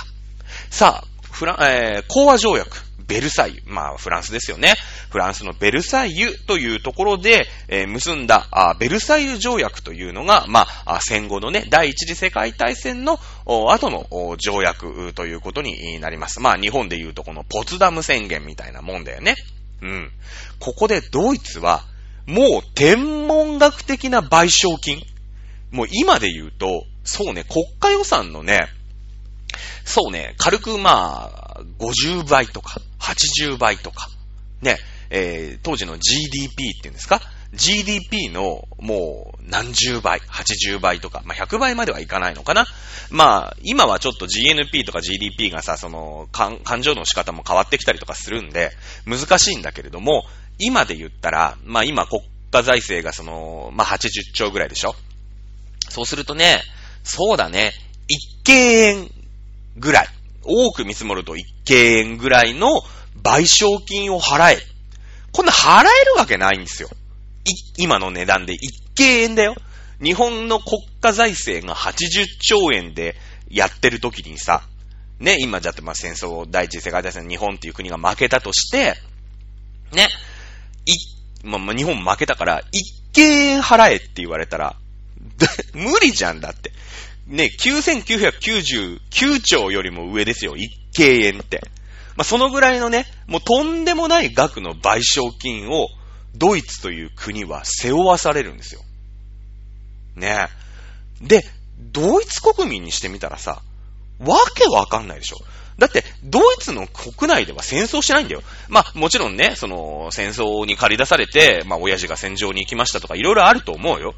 さあ、フラン、えー、講和条約。ベルサイユ。まあ、フランスですよね。フランスのベルサイユというところで、えー、結んだあ、ベルサイユ条約というのが、まあ、戦後のね、第一次世界大戦の後の条約ということになります。まあ、日本で言うとこのポツダム宣言みたいなもんだよね。うん。ここでドイツは、もう天文学的な賠償金。もう今で言うと、そうね、国家予算のね、そうね、軽くまあ、50倍とか、80倍とか、ね、えー、当時の GDP っていうんですか ?GDP のもう何十倍、80倍とか、まあ、100倍まではいかないのかな？まあ、今はちょっと GNP とか GDP がさ、その、感情の仕方も変わってきたりとかするんで、難しいんだけれども、今で言ったら、まあ今国家財政がその、まあ80兆ぐらいでしょ？そうするとね、そうだね、1敬円ぐらい、多く見積もると1敬円ぐらいの賠償金を払え。こんな払えるわけないんですよ。今の値段で1敬円だよ。日本の国家財政が80兆円でやってる時にさ、ね、今だってまあ戦争、第一次世界大戦、日本っていう国が負けたとして、ね、い、まあ、日本負けたから、1敬円払えって言われたら、無理じゃんだって。ね、9999兆よりも上ですよ、1敬円って。まあ、そのぐらいのね、もうとんでもない額の賠償金を、ドイツという国は背負わされるんですよ。ねで、ドイツ国民にしてみたらさ、わけわかんないでしょ。だって、ドイツの国内では戦争してないんだよ。まあ、もちろんね、その、戦争に駆り出されて、まあ、親父が戦場に行きましたとか、いろいろあると思うよ。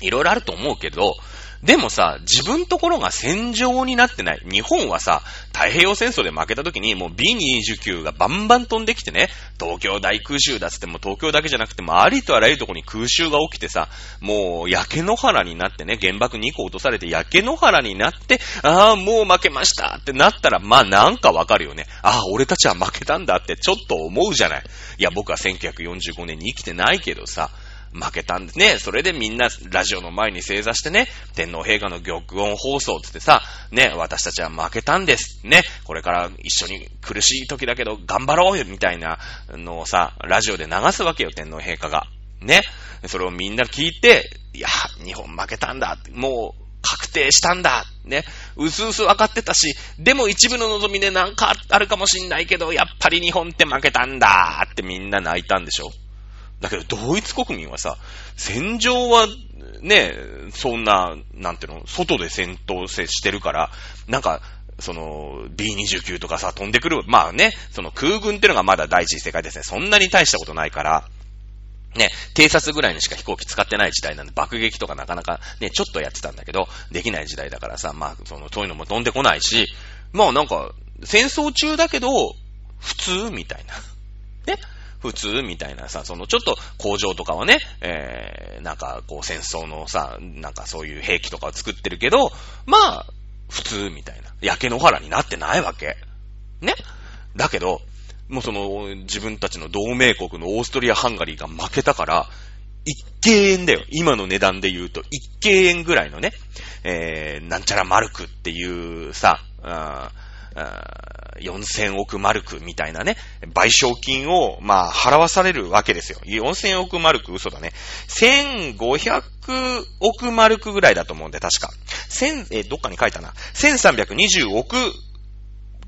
いろいろあると思うけど、でもさ、自分ところが戦場になってない。日本はさ、太平洋戦争で負けた時にもう B29 がバンバン飛んできてね、東京大空襲だっつっても東京だけじゃなくてもありとあらゆるところに空襲が起きてさ、もう焼け野原になってね、原爆2個落とされて焼け野原になって、ああ、もう負けましたってなったら、まあなんかわかるよね。ああ、俺たちは負けたんだってちょっと思うじゃない。いや、僕は1945年に生きてないけどさ、負けたんですね。それでみんなラジオの前に正座してね、天皇陛下の玉音放送つってさ、ね、私たちは負けたんです。ね、これから一緒に苦しい時だけど頑張ろうよみたいなのをさ、ラジオで流すわけよ、天皇陛下が。ね。それをみんな聞いて、いや、日本負けたんだ。もう、確定したんだ。ね。うすうす分かってたし、でも一部の望みでなんかあるかもしんないけど、やっぱり日本って負けたんだってみんな泣いたんでしょだけど、ドイツ国民はさ、戦場は、ね、そんな、なんていうの、外で戦闘してるから、なんか、その、B29 とかさ、飛んでくる、まあね、その空軍っていうのがまだ第一次世界ですね。そんなに大したことないから、ね、偵察ぐらいにしか飛行機使ってない時代なんで、爆撃とかなかなかね、ちょっとやってたんだけど、できない時代だからさ、まあ、その、そういうのも飛んでこないし、まあなんか、戦争中だけど、普通みたいな。ね普通みたいなさ、そのちょっと工場とかはね、えー、なんかこう戦争のさ、なんかそういう兵器とかを作ってるけど、まあ、普通みたいな。焼け野原になってないわけ。ね？だけど、もうその、自分たちの同盟国のオーストリア・ハンガリーが負けたから、一敬円だよ。今の値段で言うと、一敬円ぐらいのね、えー、なんちゃらマルクっていうさ、あ4000億マルクみたいなね、賠償金を、まあ、払わされるわけですよ。4000億マルク嘘だね。1500億マルクぐらいだと思うんで、確か。1000、え、どっかに書いたな。1320億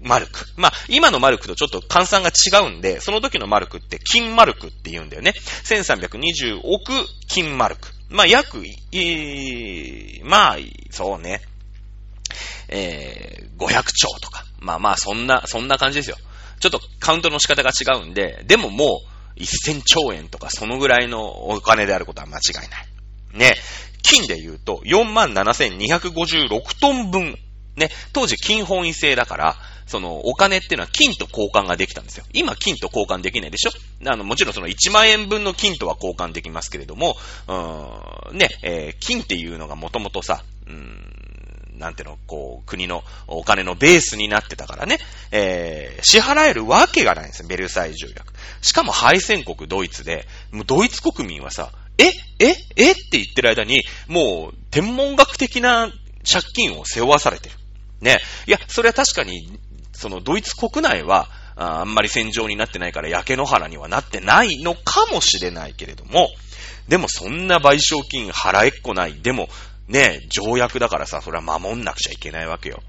マルク。まあ、今のマルクとちょっと換算が違うんで、その時のマルクって金マルクって言うんだよね。1320億金マルク。まあ、約、えー、まあ、そうね。えー、500兆とか。まあまあ、そんな、そんな感じですよ。ちょっとカウントの仕方が違うんで、でももう、1000兆円とかそのぐらいのお金であることは間違いない。ね。金で言うと、47,256トン分。ね。当時金本位制だから、そのお金っていうのは金と交換ができたんですよ。今金と交換できないでしょ？あの、もちろんその1万円分の金とは交換できますけれども、うーん、ね、えー、金っていうのがもともとさ、うーん、なんていうの、こう、国のお金のベースになってたからね、えー、支払えるわけがないんですよ、ベルサイユ条約。しかも敗戦国ドイツで、もうドイツ国民はさ、えええって言ってる間に、もう、天文学的な借金を背負わされてる。ね。いや、それは確かに、そのドイツ国内は、あんまり戦場になってないから焼け野原にはなってないのかもしれないけれども、でもそんな賠償金払えっこない。でも、ね、条約だからさ、それは守んなくちゃいけないわけよ。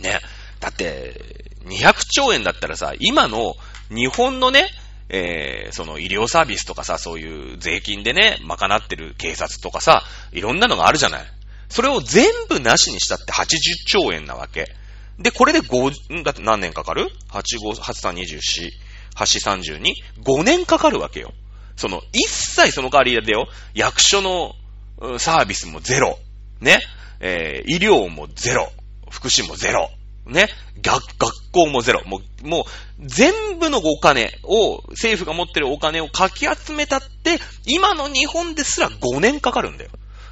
ね。だって、200兆円だったらさ、今の日本のね、えー、その医療サービスとかさ、そういう税金でね、賄ってる警察とかさ、いろんなのがあるじゃない。それを全部なしにしたって80兆円なわけ。で、これで5、だって何年かかる ?85、8324、832? 5年かかるわけよ。その、一切その代わりだよ。役所のサービスもゼロ。ね。えー、医療もゼロ。福祉もゼロ。ね。学、学校もゼロ。もう、もう、全部のお金を、政府が持ってるお金をかき集めたって、今の日本ですら5年かかるんだよ。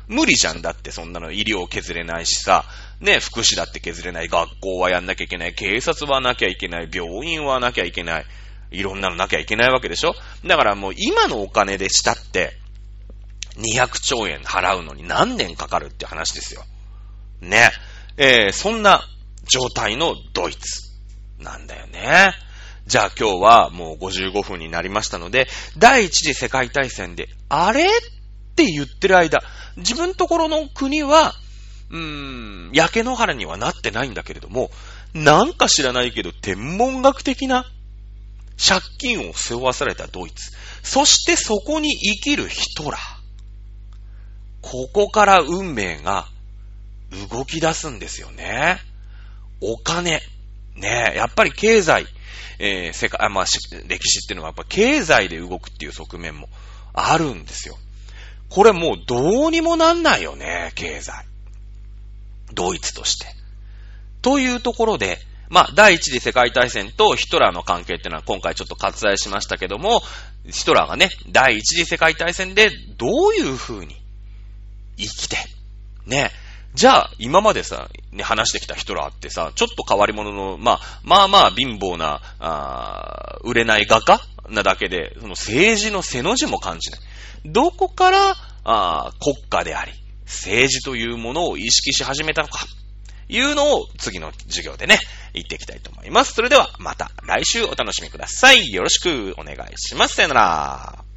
無理じゃんだってそんなの医療削れないしさ、ね、福祉だって削れない、学校はやんなきゃいけない、警察はなきゃいけない、病院はなきゃいけない、いろんなのなきゃいけないわけでしょだからもう今のお金でしたって、200兆円払うのに何年かかるって話ですよ。ね。えー、そんな状態のドイツなんだよね。じゃあ今日はもう55分になりましたので、第一次世界大戦で、あれって言ってる間、自分ところの国は、うーん、焼け野原にはなってないんだけれども、なんか知らないけど天文学的な借金を背負わされたドイツ。そしてそこに生きるヒトラー。ここから運命が動き出すんですよね。お金。ねやっぱり経済、えー、世界、まあ、歴史っていうのはやっぱ経済で動くっていう側面もあるんですよ。これもうどうにもなんないよね、経済。ドイツとして。というところで、まあ、第一次世界大戦とヒトラーの関係っていうのは今回ちょっと割愛しましたけども、ヒトラーがね、第一次世界大戦でどういう風に生きて、ね、じゃあ、今までさ、ね、話してきたヒトラーってさ、ちょっと変わり者の、まあ、まあまあ貧乏な、あ売れない画家なだけで、その政治の背の字も感じない。どこから、あ国家であり、政治というものを意識し始めたのか、いうのを次の授業でね、言っていきたいと思います。それではまた来週お楽しみください。よろしくお願いします。さよなら。